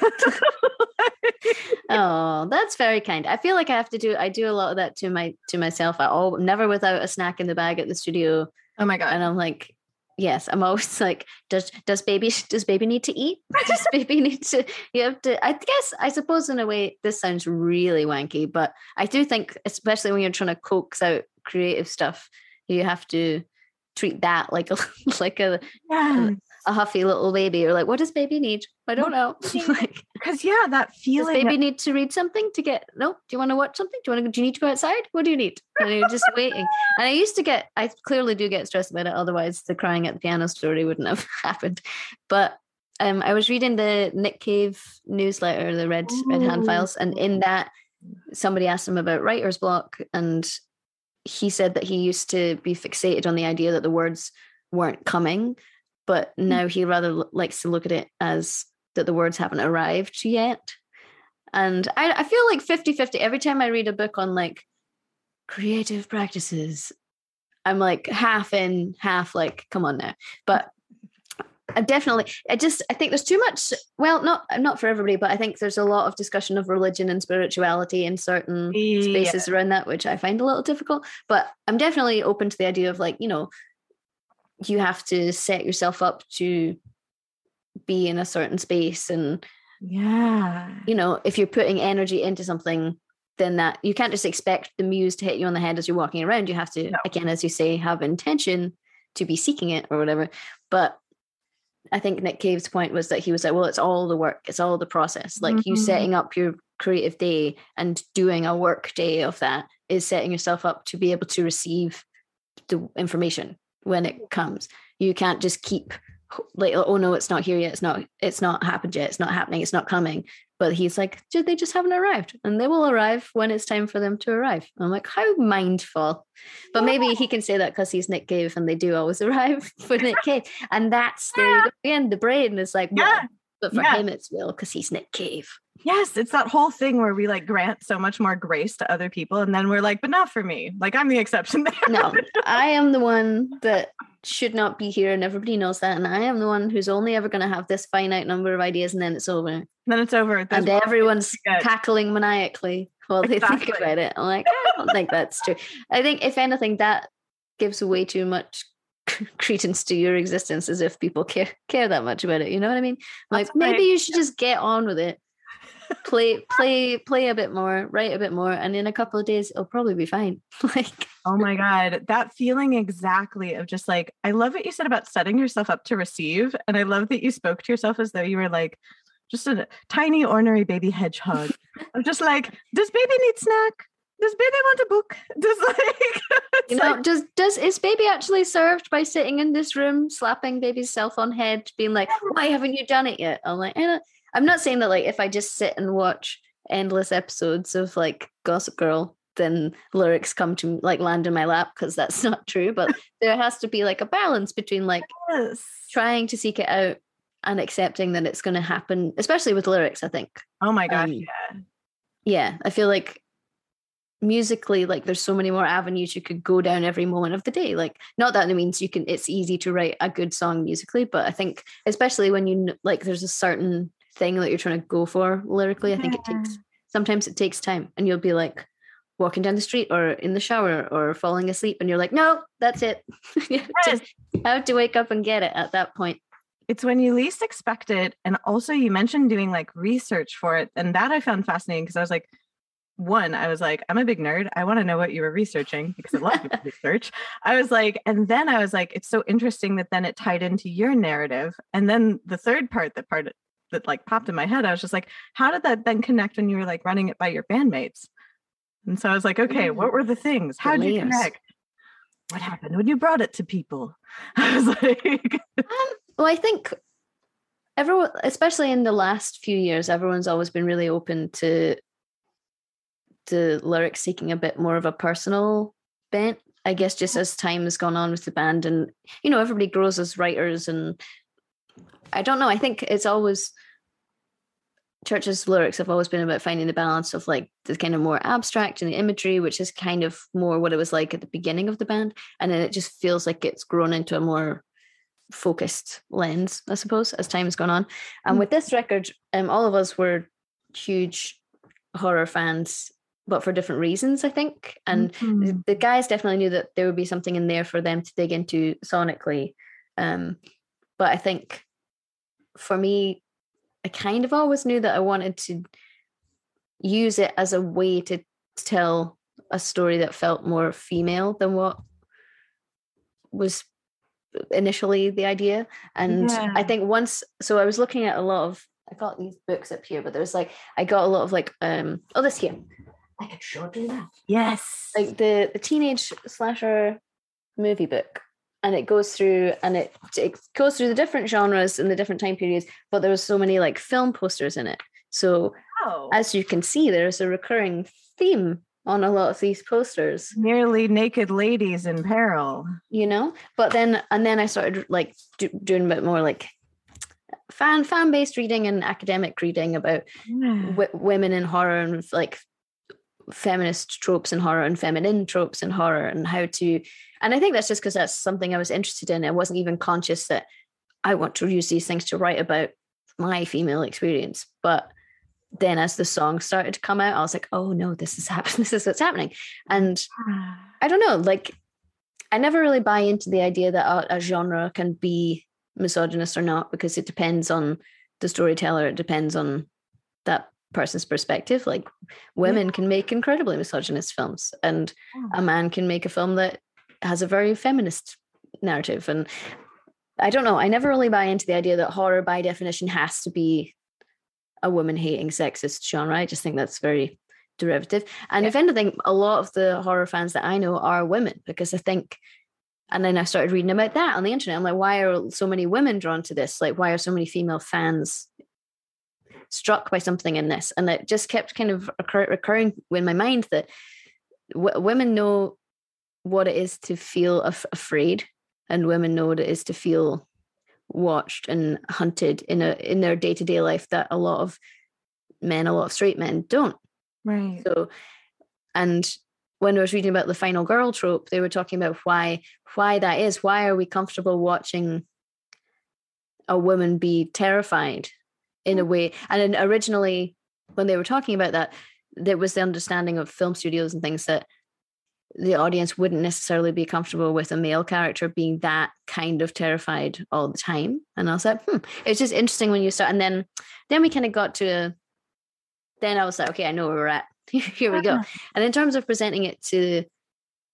oh, that's very kind. I feel like I have to do I do a lot of that to my to myself. I all never without a snack in the bag at the studio. Oh my god. And I'm like, yes, I'm always like, does does baby does baby need to eat? Does baby need to you have to I guess I suppose in a way this sounds really wanky, but I do think especially when you're trying to coax out creative stuff, you have to treat that like a like a, yeah a huffy little baby or like what does baby need? I don't know. like because yeah that feeling does baby that- need to read something to get no do you want to watch something? Do you want to do you need to go outside? What do you need? And you're just waiting. And i used to get i clearly do get stressed about it otherwise the crying at the piano story wouldn't have happened. But um, I was reading the Nick Cave newsletter, the Red Ooh. Red Hand Files, and in that somebody asked him about writer's block, and he said that he used to be fixated on the idea that the words weren't coming but hmm. now he rather likes to look at it as that the words haven't arrived yet. And I, I feel like 50 50 every time I read a book on like creative practices, I'm like half in, half like, come on now. But I definitely, I just, I think there's too much. Well, not not for everybody, but I think there's a lot of discussion of religion and spirituality in certain yeah. spaces around that, which I find a little difficult. But I'm definitely open to the idea of like, you know, you have to set yourself up to be in a certain space and yeah. you know if you're putting energy into something then that you can't just expect the muse to hit you on the head as you're walking around. You have to no. again as you say have intention to be seeking it or whatever. But i think nick cave's point was that he was like well it's all the work it's all the process. Like mm-hmm. you setting up your creative day and doing a work day of that is setting yourself up to be able to receive the information when it comes. You can't just keep like, oh no, it's not here yet. It's not, it's not happened yet. It's not happening. It's not coming. But he's like, they just haven't arrived and they will arrive when it's time for them to arrive. I'm like, how mindful. But maybe he can say that because he's Nick Cave and they do always arrive for Nick Cave. And that's the again, the brain is like, yeah. But for yeah. him it's will because he's Nick Cave. Yes, it's that whole thing where we like grant so much more grace to other people, and then we're like, but not for me. Like I'm the exception there. no, I am the one that should not be here and everybody knows that and i am the one who's only ever going to have this finite number of ideas and then it's over then it's over There's and everyone's cackling maniacally while they exactly. think about it i'm like i don't think that's true i think if anything that gives way too much credence to your existence as if people care care that much about it you know what i mean? Like that's maybe right. you should just get on with it. Play play play a bit more write a bit more and in a couple of days it'll probably be fine. Like oh my god that feeling exactly of just like i love what you said about setting yourself up to receive and i love that you spoke to yourself as though you were like just a tiny ornery baby hedgehog. I'm just like does baby need snack does baby want a book does like you know like, does does is baby actually served by sitting in this room slapping baby's self on head being like why haven't you done it yet i'm like I'm not saying that like if I just sit and watch endless episodes of like Gossip Girl, then lyrics come to like land in my lap because that's not true. But there has to be like a balance between like yes. trying to seek it out and accepting that it's going to happen, especially with lyrics. I think. Oh my gosh! Um, yeah. Yeah, I feel like musically like there's so many more avenues you could go down every moment of the day like not that it means you can it's easy to write a good song musically but i think especially when you like there's a certain thing that you're trying to go for lyrically. I think it takes sometimes it takes time, and you'll be like walking down the street or in the shower or falling asleep, and you're like, no, that's it. Just have to wake up and get it at that point. It's when you least expect it. And also, you mentioned doing like research for it. And that I found fascinating because I was like, one, I was like, I'm a big nerd. I want to know what you were researching because I love research. I was like, and then I was like, it's so interesting that then it tied into your narrative. And then the third part, that part that like popped in my head. I was just like, how did that then connect when you were like running it by your bandmates? And so I was like, okay, what mm. were the things? How did you connect? What happened when you brought it to people? I was like, um, well, I think everyone, especially in the last few years, everyone's always been really open to the lyrics seeking a bit more of a personal bent. I guess just as time has gone on with the band, and you know, everybody grows as writers and I don't know. I think it's always CHVRCHES' lyrics have always been about finding the balance of like the kind of more abstract and the imagery, which is kind of more what it was like at the beginning of the band. And then it just feels like it's grown into a more focused lens, I suppose, as time has gone on. And mm. with this record, um, all of us were huge horror fans, but for different reasons, I think. And mm-hmm. the, guys definitely knew that there would be something in there for them to dig into sonically. Um, but I think for me, I kind of always knew that I wanted to use it as a way to tell a story that felt more female than what was initially the idea. And yeah. I think once, so I was looking at a lot of, I got these books up here, but there's like, I got a lot of like, um, oh, this here. I could sure do that. Yes. Like the, the teenage slasher movie book and it goes through and it, it goes through the different genres and the different time periods but there was so many like film posters in it so oh. as you can see there's a recurring theme on a lot of these posters nearly naked ladies in peril you know but then and then i started like do, doing a bit more like fan fan based reading and academic reading about yeah. w- women in horror and like feminist tropes in horror and feminine tropes in horror and how to and I think that's just because that's something I was interested in. I wasn't even conscious that I want to use these things to write about my female experience. But then as the song started to come out, I was like, oh no, this is happening. This is what's happening. And I don't know, like I never really buy into the idea that a, a genre can be misogynist or not because it depends on the storyteller. It depends on that person's perspective. Like women yeah. can make incredibly misogynist films, and a man can make a film that has a very feminist narrative. And I don't know, I never really buy into the idea that horror by definition has to be a woman hating sexist genre. I just think that's very derivative. And yeah. if anything, a lot of the horror fans that I know are women because I think and then I started reading about that on the internet. I'm like, why are so many women drawn to this? Like, why are so many female fans struck by something in this? And it just kept kind of recurring in my mind that w- women know what it is to feel af- afraid and women know what it is to feel watched and hunted in a in their day-to-day life that a lot of men a lot of straight men don't right so and when I was reading about the final girl trope, they were talking about why why that is. Why are we comfortable watching a woman be terrified in a way? And originally, when they were talking about that, there was the understanding of film studios and things that the audience wouldn't necessarily be comfortable with a male character being that kind of terrified all the time. And I was like, hmm, it's just interesting when you start. And then, then we kind of got to, a, then I was like, okay, I know where we're at. Here we go. And in terms of presenting it to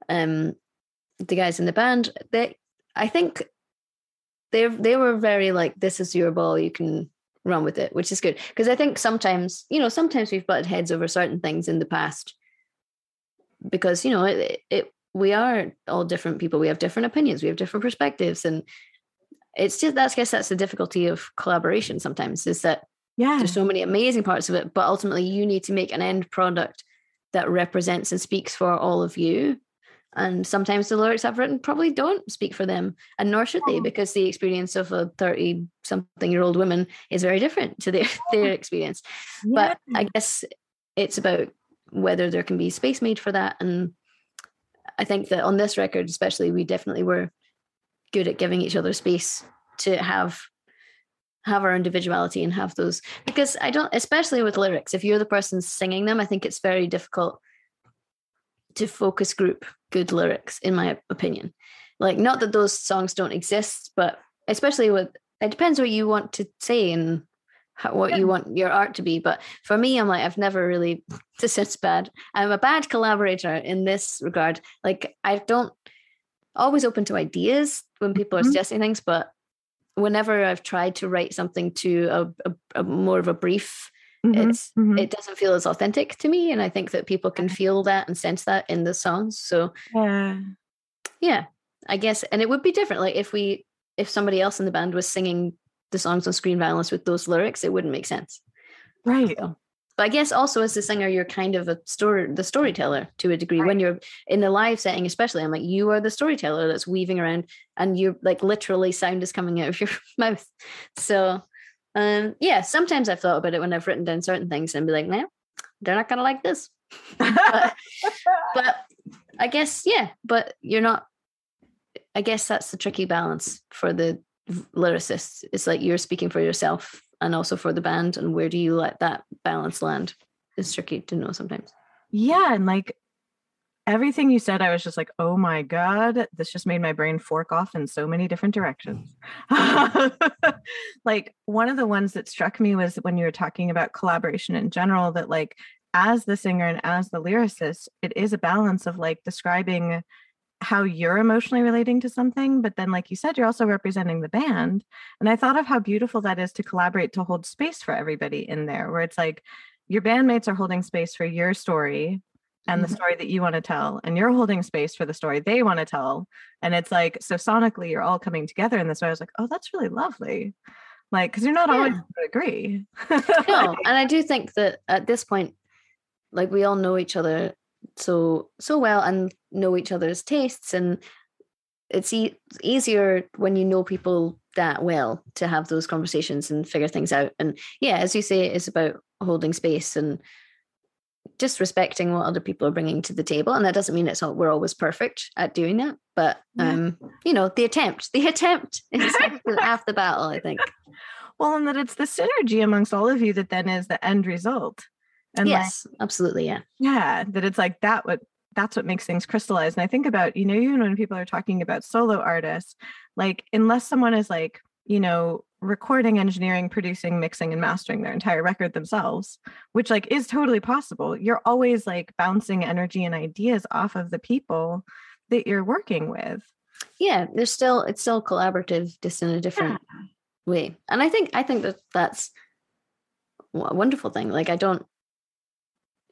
um, the guys in the band, they, I think they they were very like, this is your ball, you can run with it, which is good. Because I think sometimes, you know, sometimes we've butted heads over certain things in the past because you know it, it we are all different people. We have different opinions. We have different perspectives. And it's just that's I guess that's the difficulty of collaboration sometimes is that yeah. there's so many amazing parts of it but ultimately you need to make an end product that represents and speaks for all of you and sometimes the lyrics I've written probably don't speak for them, and nor should they, oh. because the experience of a 30 something year old woman is very different to their, their experience. Yeah. But I guess it's about whether there can be space made for that. And I think that on this record, especially, we definitely were good at giving each other space to have have our individuality and have those because I don't especially with lyrics if you're the person singing them I think it's very difficult to focus group good lyrics in my opinion like not that those songs don't exist but especially with it depends what you want to say and how, what you want your art to be. But for me, I'm like, I've never really, this is bad. I'm a bad collaborator in this regard. Like, I don't, always open to ideas when people are mm-hmm. suggesting things, but whenever I've tried to write something to a, a, a more of a brief, mm-hmm. it's mm-hmm. it doesn't feel as authentic to me. And I think that people can feel that and sense that in the songs. So yeah. Yeah. I guess and it would be different. Like if we if somebody else in the band was singing the songs on Screen Violence with those lyrics, it wouldn't make sense. Right. So, but I guess also as a singer, you're kind of a story, the storyteller to a degree. Right. When you're in the live setting, especially, I'm like, you are the storyteller that's weaving around, and you're like literally sound is coming out of your mouth. So, um, yeah, sometimes I've thought about it when I've written down certain things and be like, nah, they're not gonna like this. but, but I guess yeah, but you're not. I guess that's the tricky balance for the lyricists it's like you're speaking for yourself and also for the band and where do you let that balance land it's tricky to know sometimes yeah and like everything you said i was just like oh my god this just made my brain fork off in so many different mm. directions. Like one of the ones that struck me was when you were talking about collaboration in general that like as the singer and as the lyricist it is a balance of like describing how you're emotionally relating to something but then like you said you're also representing the band and i thought of how beautiful that is to collaborate to hold space for everybody in there where it's like your bandmates are holding space for your story and the mm-hmm. story that you want to tell and you're holding space for the story they want to tell and it's like so sonically you're all coming together in this way i was like oh that's really lovely like because you're not yeah. always going to agree no and i do think that at this point like we all know each other so so well and know each other's tastes and it's e- easier when you know people that well to have those conversations and figure things out and yeah as you say it's about holding space and just respecting what other people are bringing to the table and that doesn't mean it's all we're always perfect at doing that but um you know the attempt the attempt is half the battle i think well and that it's the synergy amongst all of you that then is the end result and yes, like, absolutely. Yeah. Yeah. That it's like that what that's what makes things crystallize. And I think about, you know, even when people are talking about solo artists, like unless someone is like, you know, recording, engineering, producing, mixing, and mastering their entire record themselves, which like is totally possible. You're always like bouncing energy and ideas off of the people that you're working with. Yeah, there's still it's still collaborative, just in a different yeah. way. And I think I think that that's a wonderful thing. Like I don't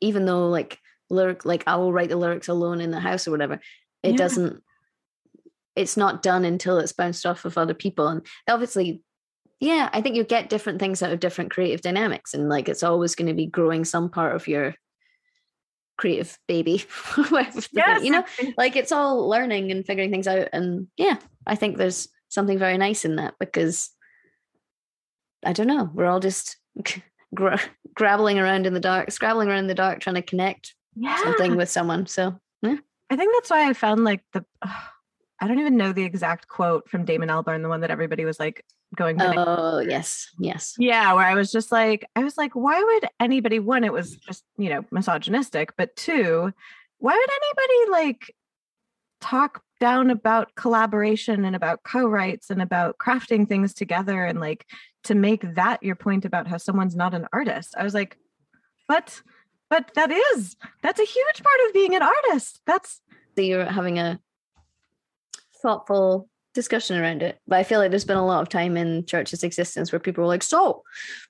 even though like lyric like I will write the lyrics alone in the house or whatever, it yeah. doesn't it's not done until it's bounced off of other people. And obviously, yeah, I think you get different things out of different creative dynamics. And like it's always going to be growing some part of your creative baby. yes. you know, like it's all learning and figuring things out. And yeah, I think there's something very nice in that because I don't know, we're all just gra- grabbling around in the dark, scrabbling around in the dark, trying to connect yeah. something with someone. So Yeah. I think that's why I found like the uh, I don't even know the exact quote from Damon Albarn, the one that everybody was like going. Oh yes, yes. Yeah, where I was just like, I was like, why would anybody? One, it was just you know misogynistic, but two, why would anybody like talk down about collaboration and about co-writes and about crafting things together and like to make that your point about how someone's not an artist? I was like, but but that is that's a huge part of being an artist. That's so you're having a thoughtful discussion around it. But I feel like there's been a lot of time in CHVRCHES' existence where people were like, so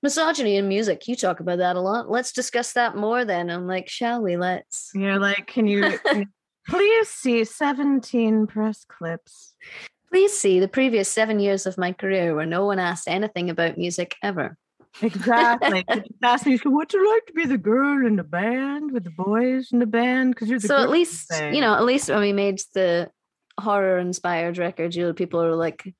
misogyny in music, you talk about that a lot. Let's discuss that more then. I'm like, shall we? Let's. You're like, can you, please see 17 press clips? Please see the previous seven years of my career where no one asked anything about music ever. Exactly. ask me, so what's it like to be the girl in the band with the boys in the band? Because you're the so at least you know at least when we made the horror inspired record, you know, people are like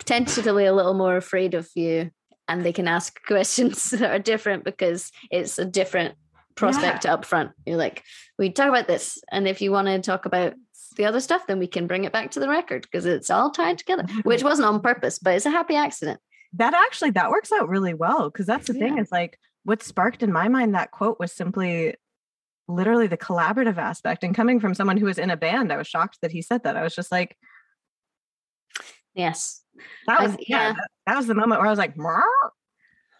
tentatively a little more afraid of you and they can ask questions that are different because it's a different prospect yeah. up front. You're like, we talk about this. And if you want to talk about the other stuff, then we can bring it back to the record because it's all tied together, which wasn't on purpose, but it's a happy accident. That actually that works out really well because that's the yeah. thing is like what sparked in my mind that quote was simply literally the collaborative aspect. And coming from someone who was in a band, I was shocked that he said that. I was just like, yes. That was, yeah, yeah. That, that, was the moment where I was like,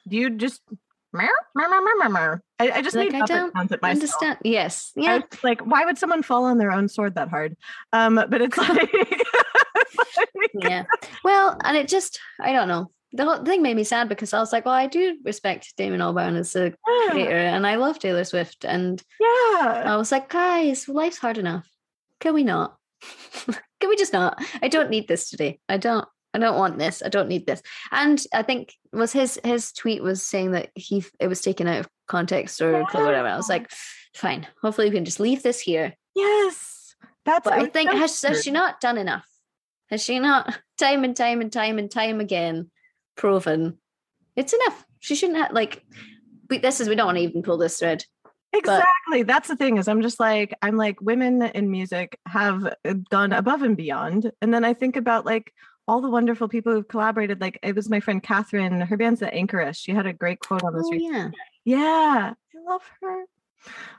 do you just, I, I just like, made I don't myself. Understand. Yes. Yeah. like, why would someone fall on their own sword that hard? Um, but it's like, yeah. Well, and it just, I don't know the whole thing made me sad because I was like, well, I do respect Damon Albarn as a yeah. creator and I love Taylor Swift. And yeah, I was like, guys, life's hard enough. Can we not? Can we just not? I don't need this today. I don't. I don't want this. I don't need this. And I think was his his tweet was saying that he it was taken out of context or yeah. whatever. I was like, fine. Hopefully we can just leave this here. Yes, that's. But I think has, has she not done enough? Has she not time and time and time and time again proven it's enough. She shouldn't have like we, this is we don't want to even pull this thread. Exactly. But, That's the thing is I'm just like I'm like women in music have uh, gone above and beyond. And then I think about like all the wonderful people who've collaborated. Like it was my friend Catherine, her band's the Anchoress. She had a great quote on this. Oh, yeah. Yeah. I love her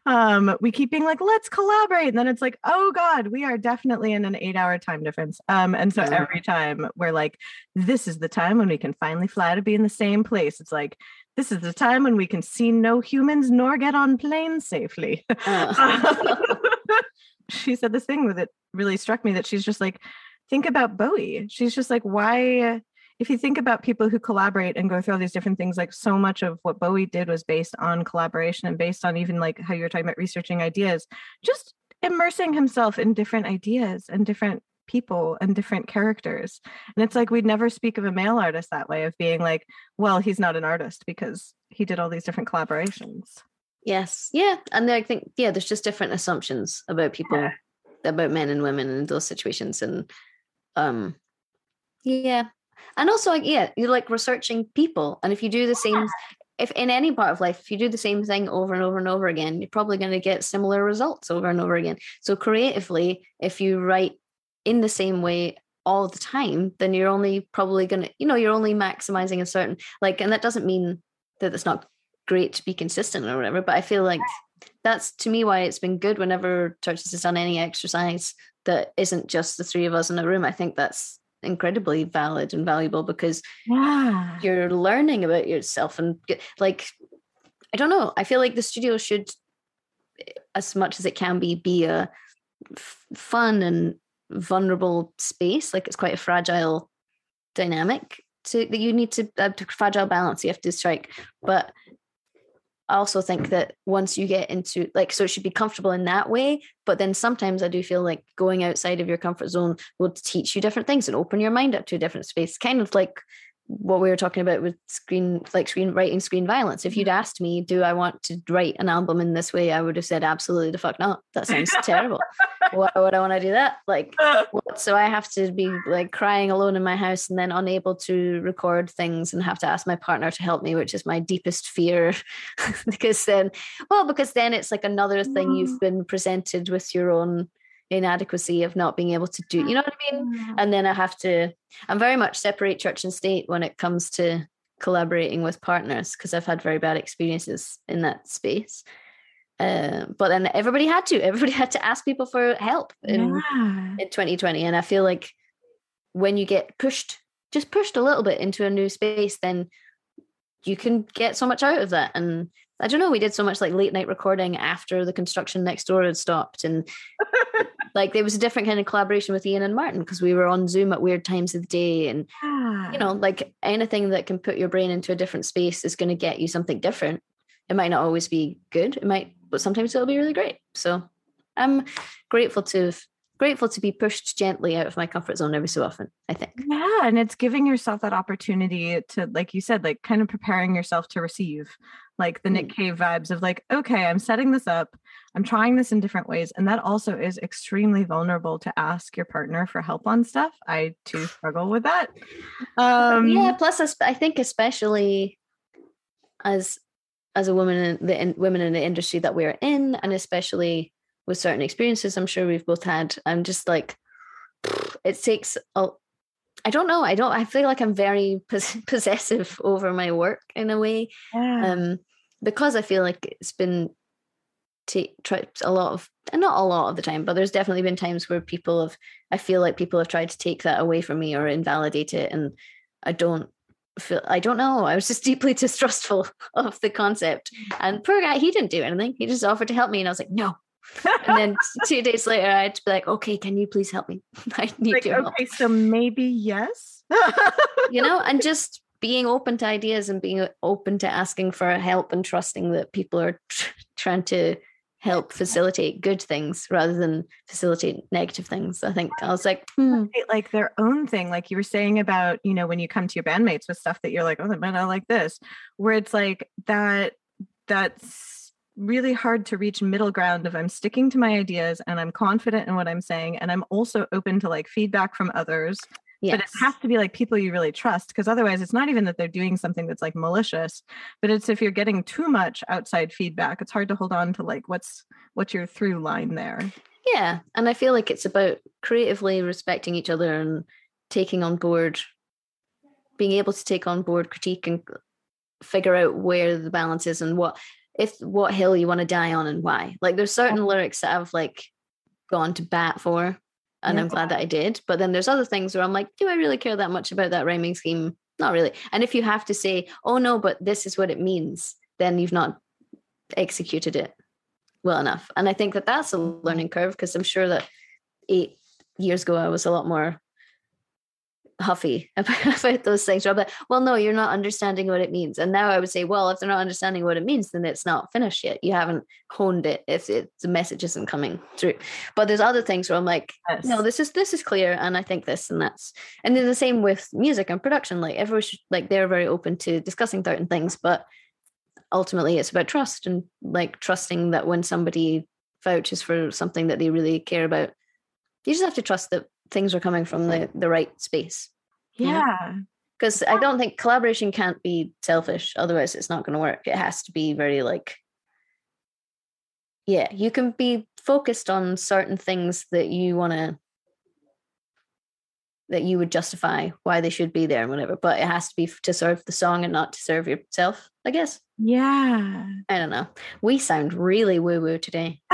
um we keep being like let's collaborate and then it's like oh god we are definitely in an eight hour time difference. Um and so every time we're like this is the time when we can finally fly to be in the same place. It's like this is the time when we can see no humans nor get on planes safely. Uh. she said this thing with it really struck me that she's just like think about bowie. She's just like why if you think about people who collaborate and go through all these different things, like so much of what Bowie did was based on collaboration and based on even like how you were talking about researching ideas, just immersing himself in different ideas and different people and different characters. And it's like we'd never speak of a male artist that way of being like, well, he's not an artist because he did all these different collaborations. Yes. Yeah. And I think, yeah, there's just different assumptions about people, yeah. about men and women in those situations. And um yeah, and also like yeah you're like researching people and if you do the same if in any part of life if you do the same thing over and over and over again you're probably going to get similar results over and over again. So creatively if you write in the same way all the time then you're only probably going to you know you're only maximizing a certain like and that doesn't mean that it's not great to be consistent or whatever but i feel like that's to me why it's been good whenever CHVRCHES has done any exercise that isn't just the three of us in a room. I think that's incredibly valid and valuable because yeah. you're learning about yourself and like I don't know. I feel like the studio should, as much as it can be, be a f- fun and vulnerable space. Like it's quite a fragile dynamic to that you need to uh, fragile balance you have to strike. But I also think that once you get into like, so it should be comfortable in that way. But then sometimes I do feel like going outside of your comfort zone will teach you different things and open your mind up to a different space. Kind of like what we were talking about with screen like screen writing screen violence if you'd mm-hmm. asked me do i want to write an album in this way i would have said absolutely the fuck not that sounds terrible why would i want to do that like what? so i have to be like crying alone in my house and then unable to record things and have to ask my partner to help me which is my deepest fear because then well because then it's like another thing you've mm. been presented with your own inadequacy of not being able to do you know what i mean mm. and then i have to i'm very much separate church and state when it comes to collaborating with partners because i've had very bad experiences in that space uh, but then everybody had to everybody had to ask people for help in, yeah. in 2020 and i feel like when you get pushed just pushed a little bit into a new space then you can get so much out of that and I don't know. We did so much like late night recording after the construction next door had stopped, and like there was a different kind of collaboration with Iain and Martin because we were on Zoom at weird times of the day, and you know, like anything that can put your brain into a different space is going to get you something different. It might not always be good. It might, but sometimes it'll be really great. So I'm grateful to grateful to be pushed gently out of my comfort zone every so often i think yeah and it's giving yourself that opportunity to like you said like kind of preparing yourself to receive like the nick mm. cave vibes of like okay i'm setting this up i'm trying this in different ways and that also is extremely vulnerable to ask your partner for help on stuff i too struggle with that um yeah plus i think especially as as a woman in the in, women in the industry that we're in and especially with certain experiences I'm sure we've both had. I'm just like, it takes a, I don't know. I don't, I feel like I'm very possessive over my work in a way. Yeah. Um, because I feel like it's been t- a lot of, and not a lot of the time, but there's definitely been times where people have, I feel like people have tried to take that away from me or invalidate it. And I don't feel, I don't know. I was just deeply distrustful of the concept. And poor guy, he didn't do anything. He just offered to help me. And I was like, no, and then two days later, I had to be like, okay, can you please help me? I need like, your okay, so maybe yes. you know, and just being open to ideas and being open to asking for help and trusting that people are tr- trying to help facilitate good things rather than facilitate negative things. I think I was like, hmm. like their own thing, like you were saying about, you know, when you come to your bandmates with stuff that you're like, oh, they might not like this, where it's like that, that's really hard to reach middle ground of I'm sticking to my ideas and I'm confident in what I'm saying and I'm also open to like feedback from others. Yes. But it has to be like people you really trust because otherwise it's not even that they're doing something that's like malicious, but it's if you're getting too much outside feedback, it's hard to hold on to like what's what's your through line there. Yeah, and I feel like it's about creatively respecting each other and taking on board being able to take on board critique and figure out where the balance is and what if what hill you want to die on and why. Like there's certain lyrics that I've like gone to bat for and yeah. I'm glad that I did. But then there's other things where I'm like, do I really care that much about that rhyming scheme? Not really. And if you have to say, oh no, but this is what it means, then you've not executed it well enough. And I think that that's a learning curve because I'm sure that eight years ago I was a lot more huffy about, those things. Like, well, no, you're not understanding what it means. And now I would say, well, if they're not understanding what it means, then it's not finished yet. You haven't honed it if it, the message isn't coming through. But there's other things where I'm like, yes. no, this is this is clear, and I think this and that's. And then the same with music and production. Like everyone, should, like they're very open to discussing certain things, but ultimately it's about trust and like trusting that when somebody vouches for something that they really care about, you just have to trust that things are coming from the the right space. Yeah. Because I don't think collaboration can't be selfish, otherwise it's not going to work. It has to be very like yeah, you can be focused on certain things that you want to that you would justify why they should be there and whatever, but it has to be to serve the song and not to serve yourself, I guess. Yeah. I don't know. We sound really woo woo today.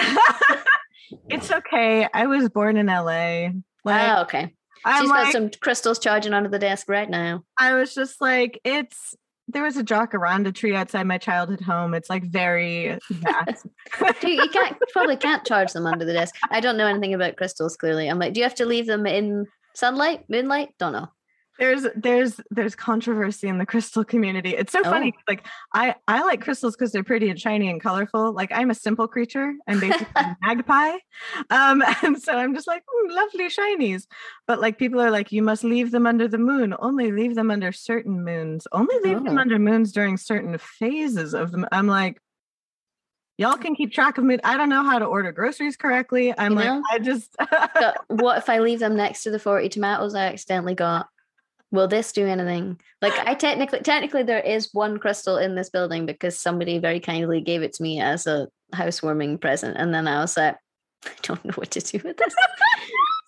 it's okay. I was born in LA. Like, oh, okay. I'm She's like, got some crystals charging under the desk right now. I was just like, it's there was a jacaranda tree outside my childhood home. It's like very you can't you probably can't charge them under the desk. I don't know anything about crystals. Clearly, I'm like, do you have to leave them in sunlight, moonlight? Don't know. There's there's there's controversy in the crystal community it's so funny oh. like i i like crystals because they're pretty and shiny and colorful like i'm a simple creature i'm basically a magpie um and so i'm just like lovely shinies but like people are like you must leave them under the moon only leave them under certain moons only leave oh. them under moons during certain phases of them i'm like y'all can keep track of me. I don't know how to order groceries correctly. I'm you like, know? I just. what if I leave them next to the 40 tomatoes I accidentally got? Will this do anything? Like I technically, technically, there is one crystal in this building because somebody very kindly gave it to me as a housewarming present, and then I was like, I don't know what to do with this.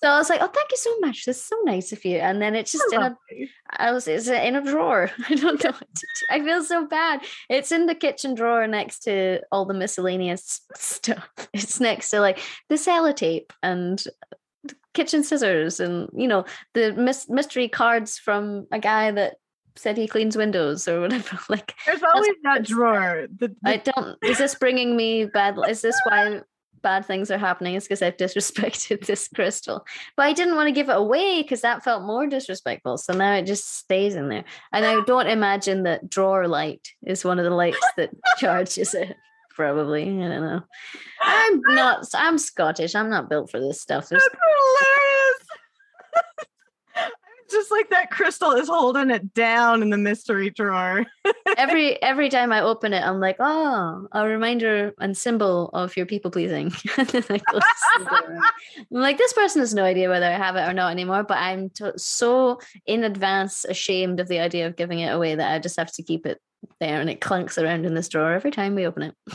So I was like, "Oh, thank you so much. This is so nice of you." And then it's just I in a, I was it's in a drawer. I don't know what to do. I feel so bad. It's in the kitchen drawer next to all the miscellaneous stuff. It's next to like the sellotape and kitchen scissors and you know the mis- mystery cards from a guy that said he cleans windows or whatever. Like there's always that drawer. The, the- I don't. Is this bringing me bad? Is this why bad things are happening is because I've disrespected this crystal. But I didn't want to give it away because that felt more disrespectful. So now it just stays in there. And I ah. don't imagine that drawer light is one of the lights that charges it. Probably. I don't know. I'm not I'm Scottish. I'm not built for this stuff. There's, That's hilarious just like that crystal is holding it down in the mystery drawer. every every time I open it, I'm like, oh, a reminder and symbol of your people pleasing. I'm like, this person has no idea whether I have it or not anymore, but I'm t- so in advance ashamed of the idea of giving it away that I just have to keep it there and it clunks around in this drawer every time we open it.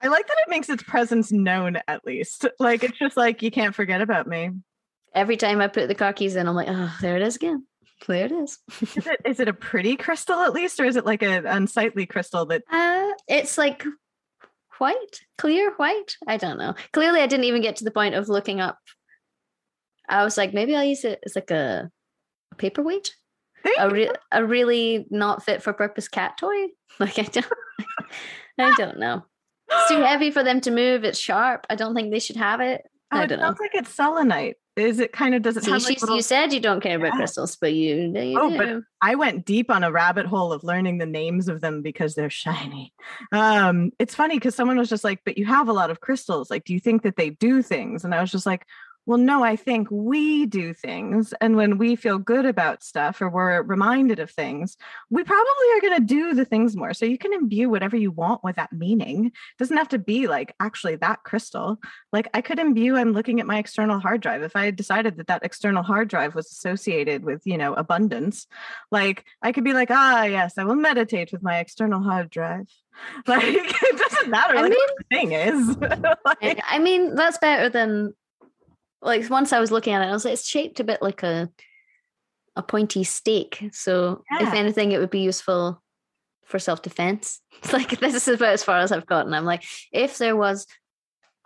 I like that it makes its presence known at least. Like it's just like you can't forget about me every time I put the car keys in, I'm like, oh, there it is again. There it is. is it is it a pretty crystal at least, or is it like an unsightly crystal that? Uh, it's like white, clear white. I don't know. Clearly, I didn't even get to the point of looking up. I was like, maybe I'll use it as like a, a paperweight. A, re- a really not fit for purpose cat toy. Like I don't, I don't know. It's too heavy for them to move. It's sharp. I don't think they should have it. Oh, I don't it sounds know. like it's selenite is it kind of does it See, like little... you said you don't care about yeah. crystals but you, you oh do. but i went deep on a rabbit hole of learning the names of them because they're shiny um it's funny because someone was just like but you have a lot of crystals like do you think that they do things and i was just like well, no, I think we do things. And when we feel good about stuff or we're reminded of things, we probably are going to do the things more. So you can imbue whatever you want with that meaning. It doesn't have to be like actually that crystal. Like I could imbue, I'm looking at my external hard drive. If I had decided that that external hard drive was associated with, you know, abundance, like I could be like, ah, yes, I will meditate with my external hard drive. Like it doesn't matter I mean, what the thing is. like, I mean, that's better than like once I was looking at it, I was like, it's shaped a bit like a a pointy stake. So yeah. if anything, it would be useful for self defense. It's like this is about as far as I've gotten. I'm like, if there was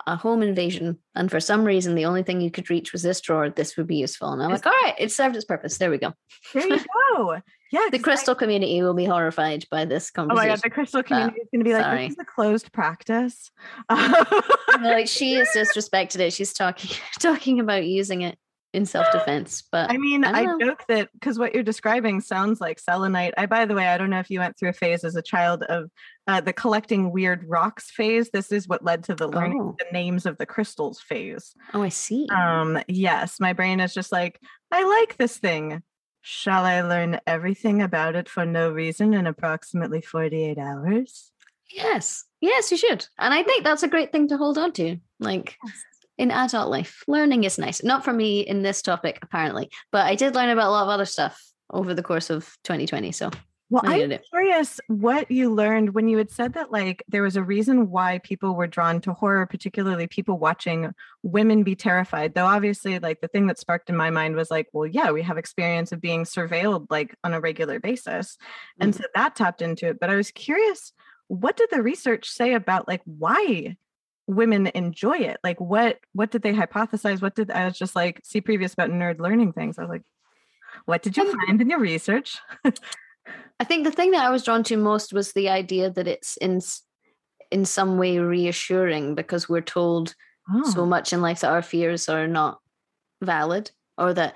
a home invasion and for some reason the only thing you could reach was this drawer, this would be useful. And I'm like, all right, it served its purpose. There we go. There you go. Yeah. the crystal I, community will be horrified by this conversation. Oh my god, the crystal uh, community is going to be like, sorry. this is a closed practice. like she has disrespected it. She's talking talking about using it in self-defense but i mean i, I joke that because what you're describing sounds like selenite. I by the way i don't know if you went through a phase as a child of uh, the collecting weird rocks phase. This is what led to the learning oh. the names of the crystals phase. Oh i see. Um yes my brain is just like i like this thing. Shall i learn everything about it for no reason in approximately 48 hours? Yes. Yes you should and i think that's a great thing to hold on to like yes in adult life. Learning is nice. Not for me in this topic, apparently, but I did learn about a lot of other stuff over the course of 2020. So well, I'm curious what you learned when you had said that, like, there was a reason why people were drawn to horror, particularly people watching women be terrified. Though, obviously, like, the thing that sparked in my mind was like, well, yeah, we have experience of being surveilled, like, on a regular basis. Mm-hmm. And so that tapped into it. But I was curious, what did the research say about, like, why women enjoy it like what what did they hypothesize what did i was just like see previous about nerd learning things i was like what did you find in your research i think the thing that i was drawn to most was the idea that it's in in some way reassuring because we're told oh. so much in life that our fears are not valid or that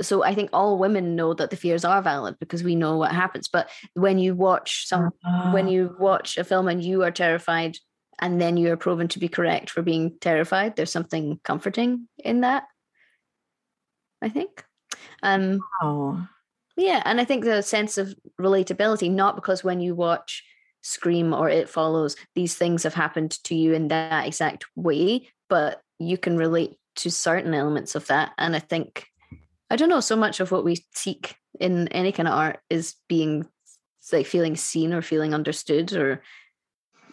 so I think all women know that the fears are valid because we know what happens. But when you watch some, uh, when you watch a film and you are terrified, and then you are proven to be correct for being terrified, there's something comforting in that. I think. Um, oh. Yeah, and I think the sense of relatability, not because when you watch Scream or It Follows, these things have happened to you in that exact way, but you can relate to certain elements of that. And I think I don't know, so much of what we seek in any kind of art is being like feeling seen or feeling understood or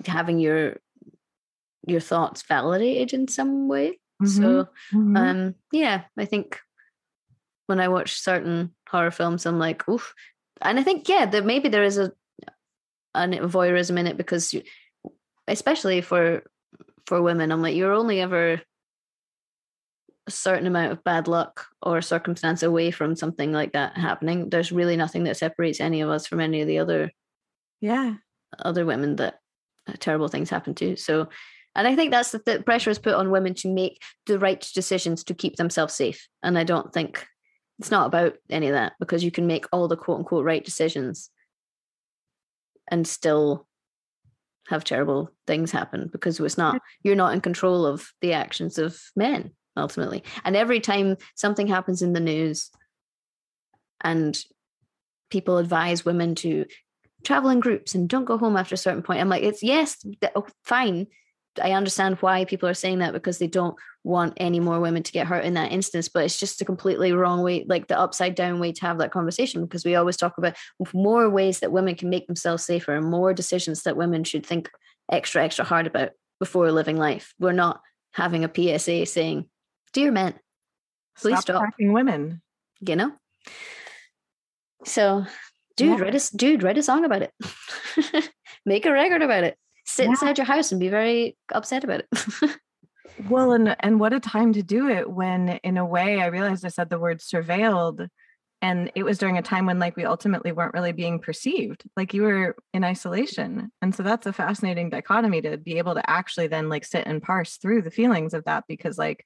having your your thoughts validated in some way. Mm-hmm. So mm-hmm. um yeah, I think when I watch certain horror films, I'm like, oof. And I think, yeah, that maybe there is a an voyeurism in it because you, especially for for women, I'm like, you're only ever a certain amount of bad luck or circumstance away from something like that happening. There's really nothing that separates any of us from any of the other yeah other women that uh, terrible things happen to. So and I think that's the, the pressure is put on women to make the right decisions to keep themselves safe. And I don't think it's not about any of that because you can make all the quote unquote right decisions and still have terrible things happen because it's not you're not in control of the actions of men ultimately. And every time something happens in the news and people advise women to travel in groups and don't go home after a certain point, I'm like, it's yes, oh, fine. I understand why people are saying that because they don't want any more women to get hurt in that instance, but it's just a completely wrong way, like the upside down way to have that conversation because we always talk about more ways that women can make themselves safer and more decisions that women should think extra, extra hard about before living life. We're not having a PSA saying Dear men, please stop, stop. women. You know? So, dude, yeah. write a dude, write a song about it. Make a record about it. Sit yeah. inside your house and be very upset about it. well, and and what a time to do it when in a way I realized I said the word surveilled and it was during a time when like we ultimately weren't really being perceived like you were in isolation and so that's a fascinating dichotomy to be able to actually then like sit and parse through the feelings of that because like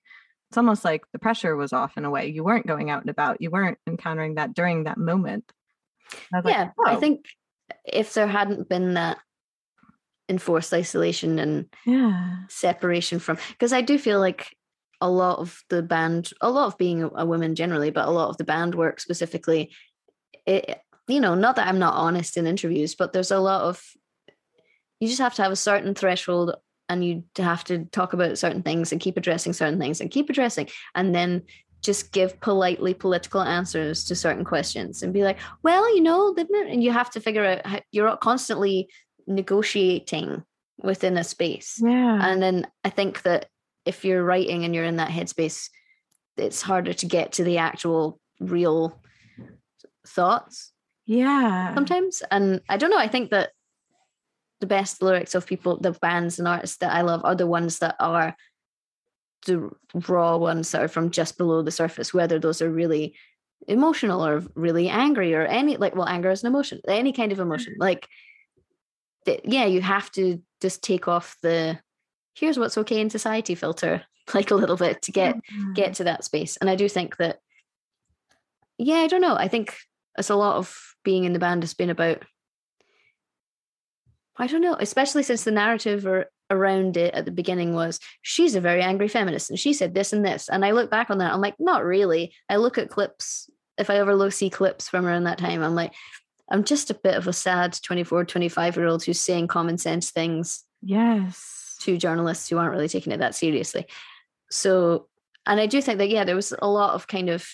it's almost like the pressure was off in a way. You weren't going out and about. You weren't encountering that during that moment. I yeah, like, oh. I think if there hadn't been that enforced isolation and yeah. separation from, because I do feel like a lot of the band, a lot of being a woman generally, but a lot of the band work specifically, it, you know, not that I'm not honest in interviews, but there's a lot of, you just have to have a certain threshold and you have to talk about certain things and keep addressing certain things and keep addressing and then just give politely political answers to certain questions and be like well you know and you have to figure out how you're constantly negotiating within a space. Yeah. And then i think that if you're writing and you're in that headspace it's harder to get to the actual real thoughts yeah. sometimes. And i don't know i think that the best lyrics of people, the bands and artists that I love are the ones that are the raw ones that are from just below the surface, whether those are really emotional or really angry or any like well anger is an emotion any kind of emotion. Mm. Like yeah you have to just take off the here's what's okay in society filter like a little bit to get get mm-hmm. to that space and i do think that yeah i don't know i think it's a lot of being in the band has been about I don't know, especially since the narrative or, around it at the beginning was she's a very angry feminist and she said this and this. And I look back on that, I'm like, not really. I look at clips, if I ever look see clips from around that time, I'm like, I'm just a bit of a sad 24, 25 year old who's saying common sense things. Yes. To journalists who aren't really taking it that seriously. So, and I do think that, yeah, there was a lot of kind of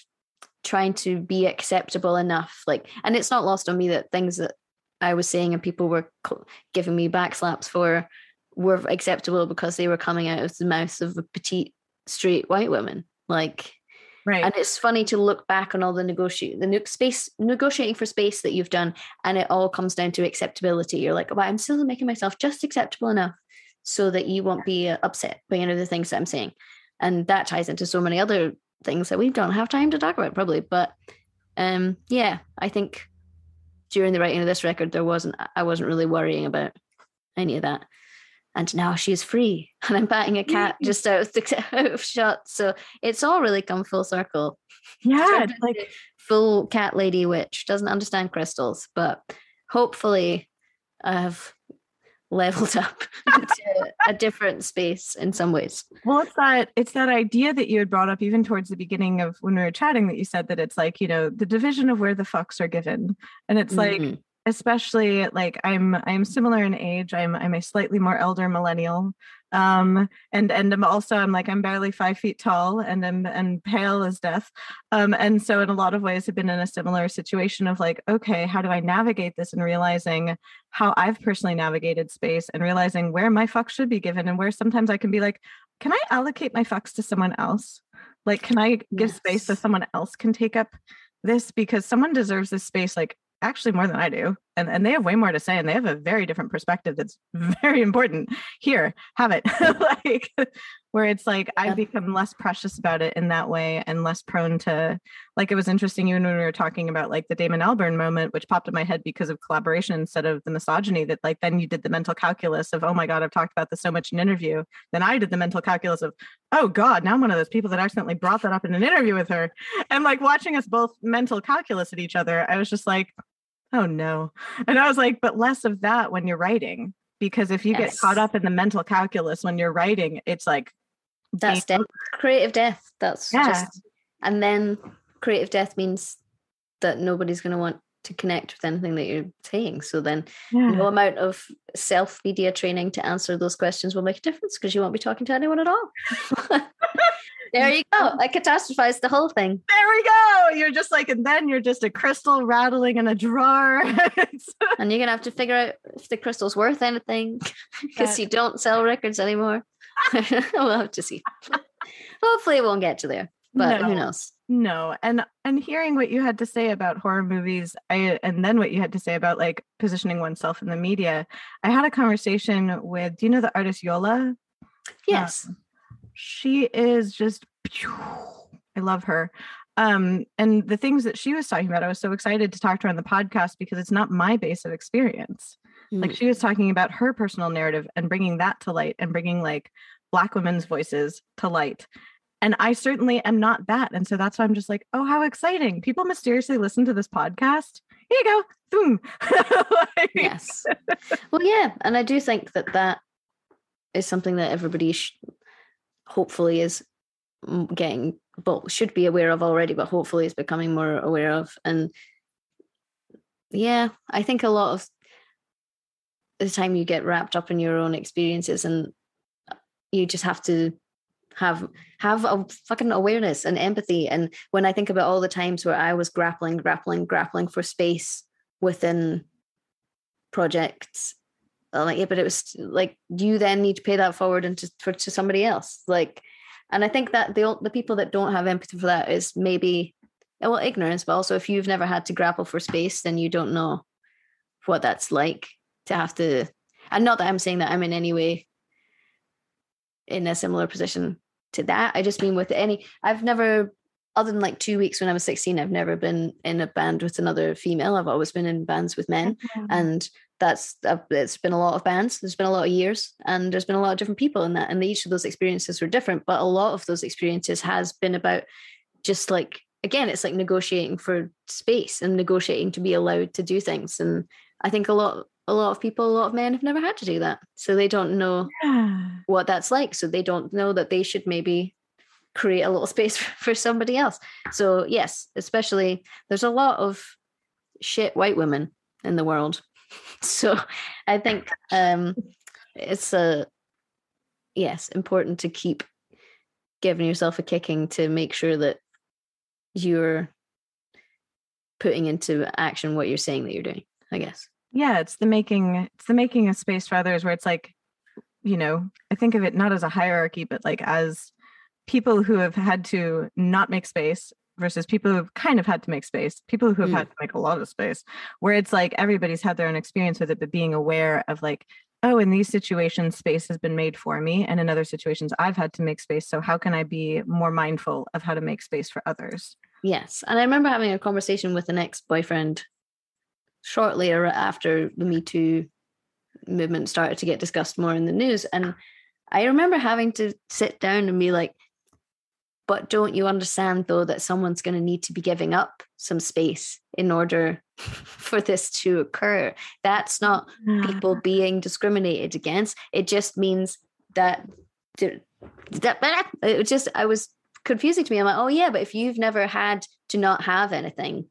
trying to be acceptable enough. Like, and it's not lost on me that things that I was saying and people were giving me backslaps for were acceptable because they were coming out of the mouth of a petite straight white woman. Like, right. And it's funny to look back on all the negotiate the space negotiating for space that you've done, and it all comes down to acceptability. You're like, well, I'm still making myself just acceptable enough so that you won't be uh, upset by any of the things that I'm saying, and that ties into so many other things that we don't have time to talk about probably. But um, yeah, I think during the writing of this record, there wasn't I wasn't really worrying about any of that. And now she's free and i'm patting a cat just out of, the, out of shot. So it's all really come full circle. Yeah like full cat lady witch. Doesn't understand crystals but hopefully i've leveled up to a different space in some ways. Well it's that it's that idea that you had brought up even towards the beginning of when we were chatting that you said that it's like you know the division of where the fucks are given. And it's mm-hmm. like especially like i'm i'm similar in age i'm i'm a slightly more elder millennial um and and i'm also i'm like i'm barely five feet tall and i'm and pale as death um and so in a lot of ways have been in a similar situation of like okay how do i navigate this and realizing how i've personally navigated space and realizing where my fucks should be given and where sometimes i can be like can i allocate my fucks to someone else like can i give yes. space so someone else can take up this because someone deserves this space like actually more than I do. And, and they have way more to say and they have a very different perspective that's very important. Here, have it. like where it's like I've become less precious about it in that way and less prone to like it was interesting even when we were talking about like the Damon Albarn moment, which popped in my head because of collaboration instead of the misogyny, that like then you did the mental calculus of, oh my God, I've talked about this so much in interview. Then I did the mental calculus of, oh God, now I'm one of those people that accidentally brought that up in an interview with her. And like watching us both mental calculus at each other, I was just like, oh no. And I was like, but less of that when you're writing. Because if you yes. get caught up in the mental calculus when you're writing, it's like that's death. Creative death. That's yeah. just and then creative death means that nobody's gonna want to connect with anything that you're saying. So then yeah. no amount of self media training to answer those questions will make a difference because you won't be talking to anyone at all. there you go. I catastrophized the whole thing. There we go. You're just like, and then you're just a crystal rattling in a drawer. and you're gonna have to figure out if the crystal's worth anything because you don't sell records anymore. we'll have to see. Hopefully it won't get to there. But no, who knows? No. And and hearing what you had to say about horror movies, I and then what you had to say about like positioning oneself in the media. I had a conversation with do you know the artist Yola? Yes. Um, she is just I love her. Um, and the things that she was talking about, I was so excited to talk to her on the podcast because it's not my base of experience. Mm. Like she was talking about her personal narrative and bringing that to light and bringing like Black women's voices to light. And I certainly am not that. And so that's why I'm just like, oh, how exciting. People mysteriously listen to this podcast. Here you go. Boom. like... yes. Well, yeah. And I do think that that is something that everybody sh- hopefully is mm, getting well should be aware of already but hopefully is becoming more aware of and yeah i think a lot of the time you get wrapped up in your own experiences and you just have to have have a fucking awareness and empathy. And when i think about all the times where i was grappling grappling grappling for space within projects I'm like yeah but it was like you then need to pay that forward into for to somebody else. Like and i think that the the people that don't have empathy for that is maybe well ignorance but also if you've never had to grapple for space then you don't know what that's like to have to and not that i'm saying that i'm in any way in a similar position to that. I just mean with any i've never other than like two weeks when i was 16 i've never been in a band with another female. I've always been in bands with men. Mm-hmm. and that's uh, it's been a lot of bands. There's been a lot of years and there's been a lot of different people in that and each of those experiences were different but a lot of those experiences has been about just like again it's like negotiating for space and negotiating to be allowed to do things. And i think a lot a lot of people a lot of men have never had to do that so they don't know yeah. what that's like so they don't know that they should maybe create a little space for somebody else so yes especially there's a lot of shit white women in the world so I think um, it's a yes important to keep giving yourself a kicking to make sure that you're putting into action what you're saying that you're doing. I guess. Yeah, it's the making it's the making a space for others where it's like, you know, I think of it not as a hierarchy, but like as people who have had to not make space versus people who've kind of had to make space, people who have mm. had to make a lot of space, where it's like everybody's had their own experience with it, but being aware of like, oh, in these situations, space has been made for me. And in other situations, I've had to make space. So how can I be more mindful of how to make space for others? Yes. And I remember having a conversation with an ex boyfriend shortly after the Me Too movement started to get discussed more in the news. And I remember having to sit down and be like, but don't you understand though that someone's going to need to be giving up some space in order for this to occur? That's not people being discriminated against. It just means that that uh, it just I was confusing to me. I'm like, oh yeah, but if you've never had to not have anything,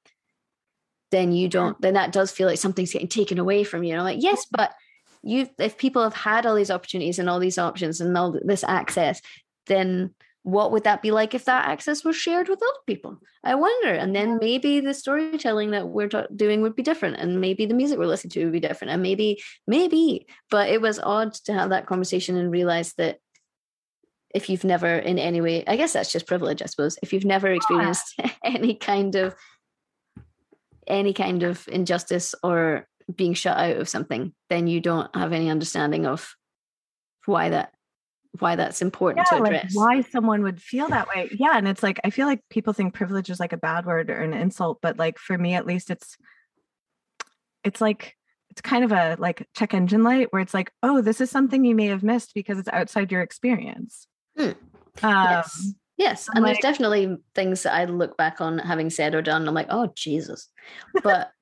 then you don't. Then that does feel like something's getting taken away from you. And I'm like, yes, but you if people have had all these opportunities and all these options and all this access, then what would that be like if that access was shared with other people? I wonder. And then maybe the storytelling that we're doing would be different, and maybe the music we're listening to would be different, and maybe, maybe. But it was odd to have that conversation and realize that if you've never in any way i guess that's just privilege i suppose if you've never experienced yeah. any kind of any kind of injustice or being shut out of something then you don't have any understanding of why that why that's important yeah, to address like why someone would feel that way yeah and it's like i feel like people think privilege is like a bad word or an insult but like for me at least it's it's like it's kind of a like check engine light where it's like oh this is something you may have missed because it's outside your experience Hmm. Um, yes. Yes. And like, there's definitely things that I look back on having said or done. I'm like, oh Jesus. But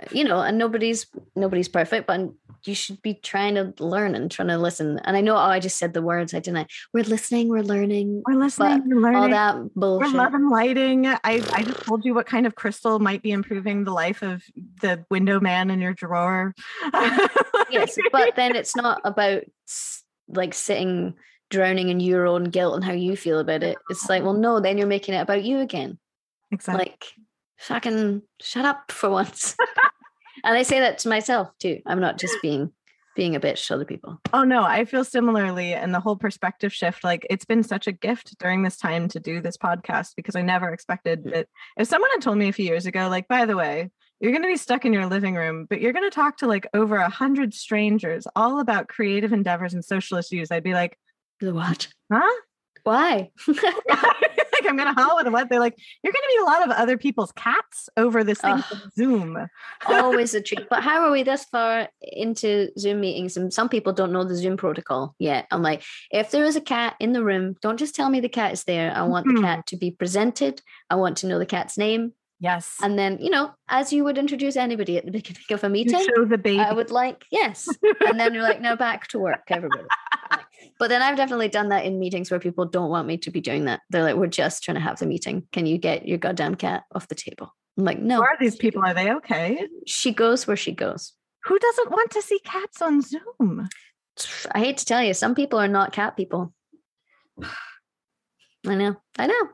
uh, you know, and nobody's nobody's perfect, but you should be trying to learn and trying to listen. And I know, oh, I just said the words, I didn't. We're listening, we're learning, we're listening, we're learning. All that bullshit. We're loving lighting. I I just told you what kind of crystal might be improving the life of the window man in your drawer. yes, but then it's not about like sitting drowning in your own guilt and how you feel about it. It's like, well, no, then you're making it about you again. Exactly. Like, fucking shut up for once. and I say that to myself too. I'm not just being being a bitch to other people. Oh no, I feel similarly. And the whole perspective shift, like it's been such a gift during this time to do this podcast because I never expected mm. that. If someone had told me a few years ago, like, by the way, you're going to be stuck in your living room, but you're going to talk to like over a hundred strangers all about creative endeavors and social issues, I'd be like, the what? Huh? Why? like I'm gonna holler at what they're like. You're gonna meet a lot of other people's cats over this thing Zoom. always a treat. But how are we this far into Zoom meetings? And some people don't know the Zoom protocol yet. I'm like, if there is a cat in the room, don't just tell me the cat is there. I want mm-hmm. the cat to be presented. I want to know the cat's name. Yes. And then, you know, as you would introduce anybody at the beginning of a meeting, you show the baby. I would like, yes. and then you're like, now back to work, everybody. But then I've definitely done that in meetings where people don't want me to be doing that. They're like, we're just trying to have the meeting. Can you get your goddamn cat off the table? I'm like, no. Who are these people? Are they okay? She goes where she goes. Who doesn't want to see cats on Zoom? I hate to tell you, some people are not cat people. I know, I know.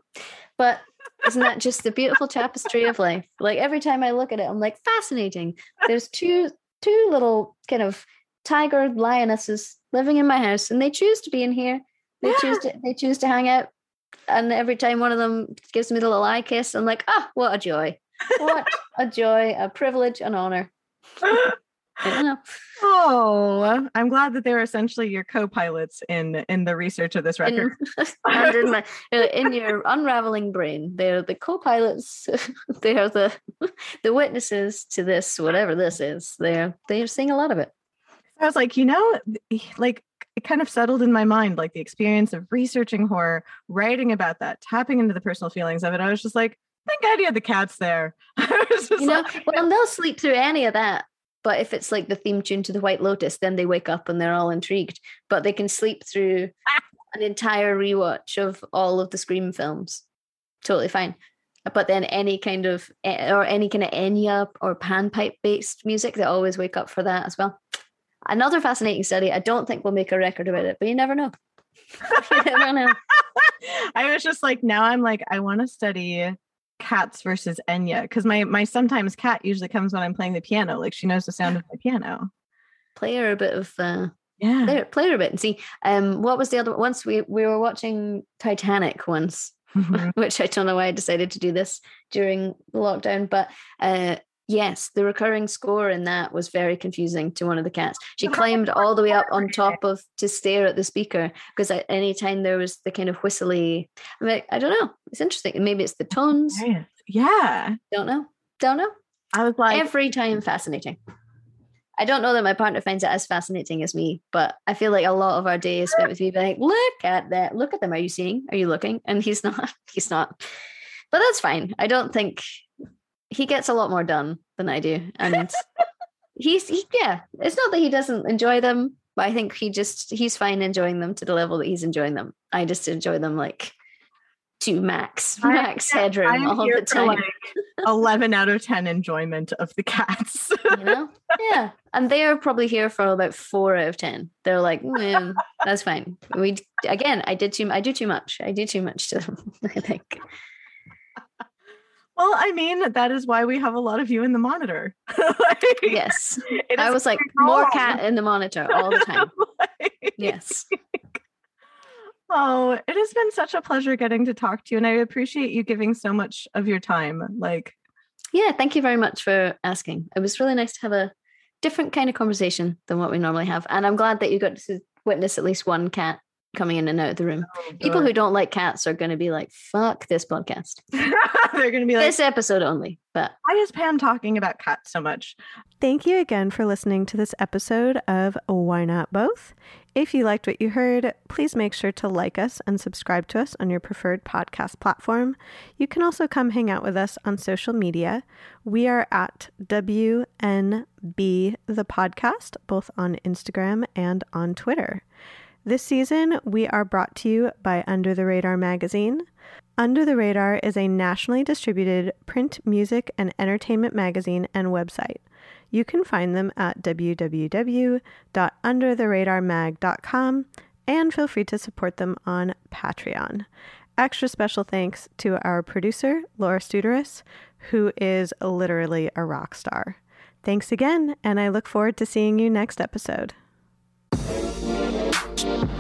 But isn't that just the beautiful tapestry of life? Like every time I look at it, I'm like, fascinating. There's two two little kind of tiger lionesses living in my house and they choose to be in here. They yeah. choose to they choose to hang out. And every time one of them gives me the little eye kiss, I'm like, ah, oh, what a joy. What a joy, a privilege, an honor. Oh, I'm glad that they're essentially your co-pilots in in the research of this record. In, my, uh, in your unraveling brain, they're the co-pilots. they are the the witnesses to this, whatever this is. They're they're seeing a lot of it. I was like, you know, like it kind of settled in my mind, like the experience of researching horror, writing about that, tapping into the personal feelings of it. I was just like, thank God you had the cats there. you know, like, well, they'll sleep through any of that. But if it's like the theme tune to the White Lotus, then they wake up and they're all intrigued. But they can sleep through an entire rewatch of all of the Scream films. Totally fine. But then any kind of eh, or any kind of Enya or panpipe based music, they always wake up for that as well. Another fascinating study. I don't think we'll make a record about it, but you never know. you never know. I was just like, now I'm like, I want to study cats versus Enya because my my sometimes cat usually comes when I'm playing the piano. Like she knows the sound of my piano. Play her a bit of uh, yeah, play her, play her a bit and see. Um, what was the other? Once we we were watching Titanic once, mm-hmm. which I don't know why I decided to do this during the lockdown, but uh, Yes, the recurring score in that was very confusing to one of the cats. She climbed all the way up on top of to stare at the speaker because at any time there was the kind of whistly. I'm like, I don't know. It's interesting. Maybe it's the tones. Yeah. Don't know. Don't know. I was like every time fascinating. I don't know that my partner finds it as fascinating as me, but I feel like a lot of our day is spent with me being like, look at that, look at them. Are you seeing? Are you looking? And he's not, he's not. But that's fine. I don't think he gets a lot more done than I do. And he's he, yeah, it's not that he doesn't enjoy them, but I think he just he's fine enjoying them to the level that he's enjoying them. I just enjoy them like to max max I, headroom all the time. Like 11 out of 10 enjoyment of the cats. you know? Yeah. And they are probably here for about 4 out of 10. They're like, mm, that's fine. We again, I did too I do too much. I do too much to them, I think. Well, I mean, that is why we have a lot of you in the monitor. like, yes. I was like, more cat in the monitor all the time. like, yes. Oh, it has been such a pleasure getting to talk to you. And I appreciate you giving so much of your time. Like, yeah, thank you very much for asking. It was really nice to have a different kind of conversation than what we normally have. And I'm glad that you got to witness at least one cat coming in and out of the room. Oh, People who don't like cats are going to be like, fuck this podcast. They're going to be like, this episode only. But why is Pam talking about cats so much? Thank you again for listening to this episode of Why Not Both. If you liked what you heard, please make sure to like us and subscribe to us on your preferred podcast platform. You can also come hang out with us on social media. We are at WNB the podcast, both on Instagram and on Twitter. This season, we are brought to you by Under the Radar magazine. Under the Radar is a nationally distributed print, music, and entertainment magazine and website. You can find them at www.undertheradarmag.com and feel free to support them on Patreon. Extra special thanks to our producer, Laura Studeris, who is literally a rock star. Thanks again, and I look forward to seeing you next episode you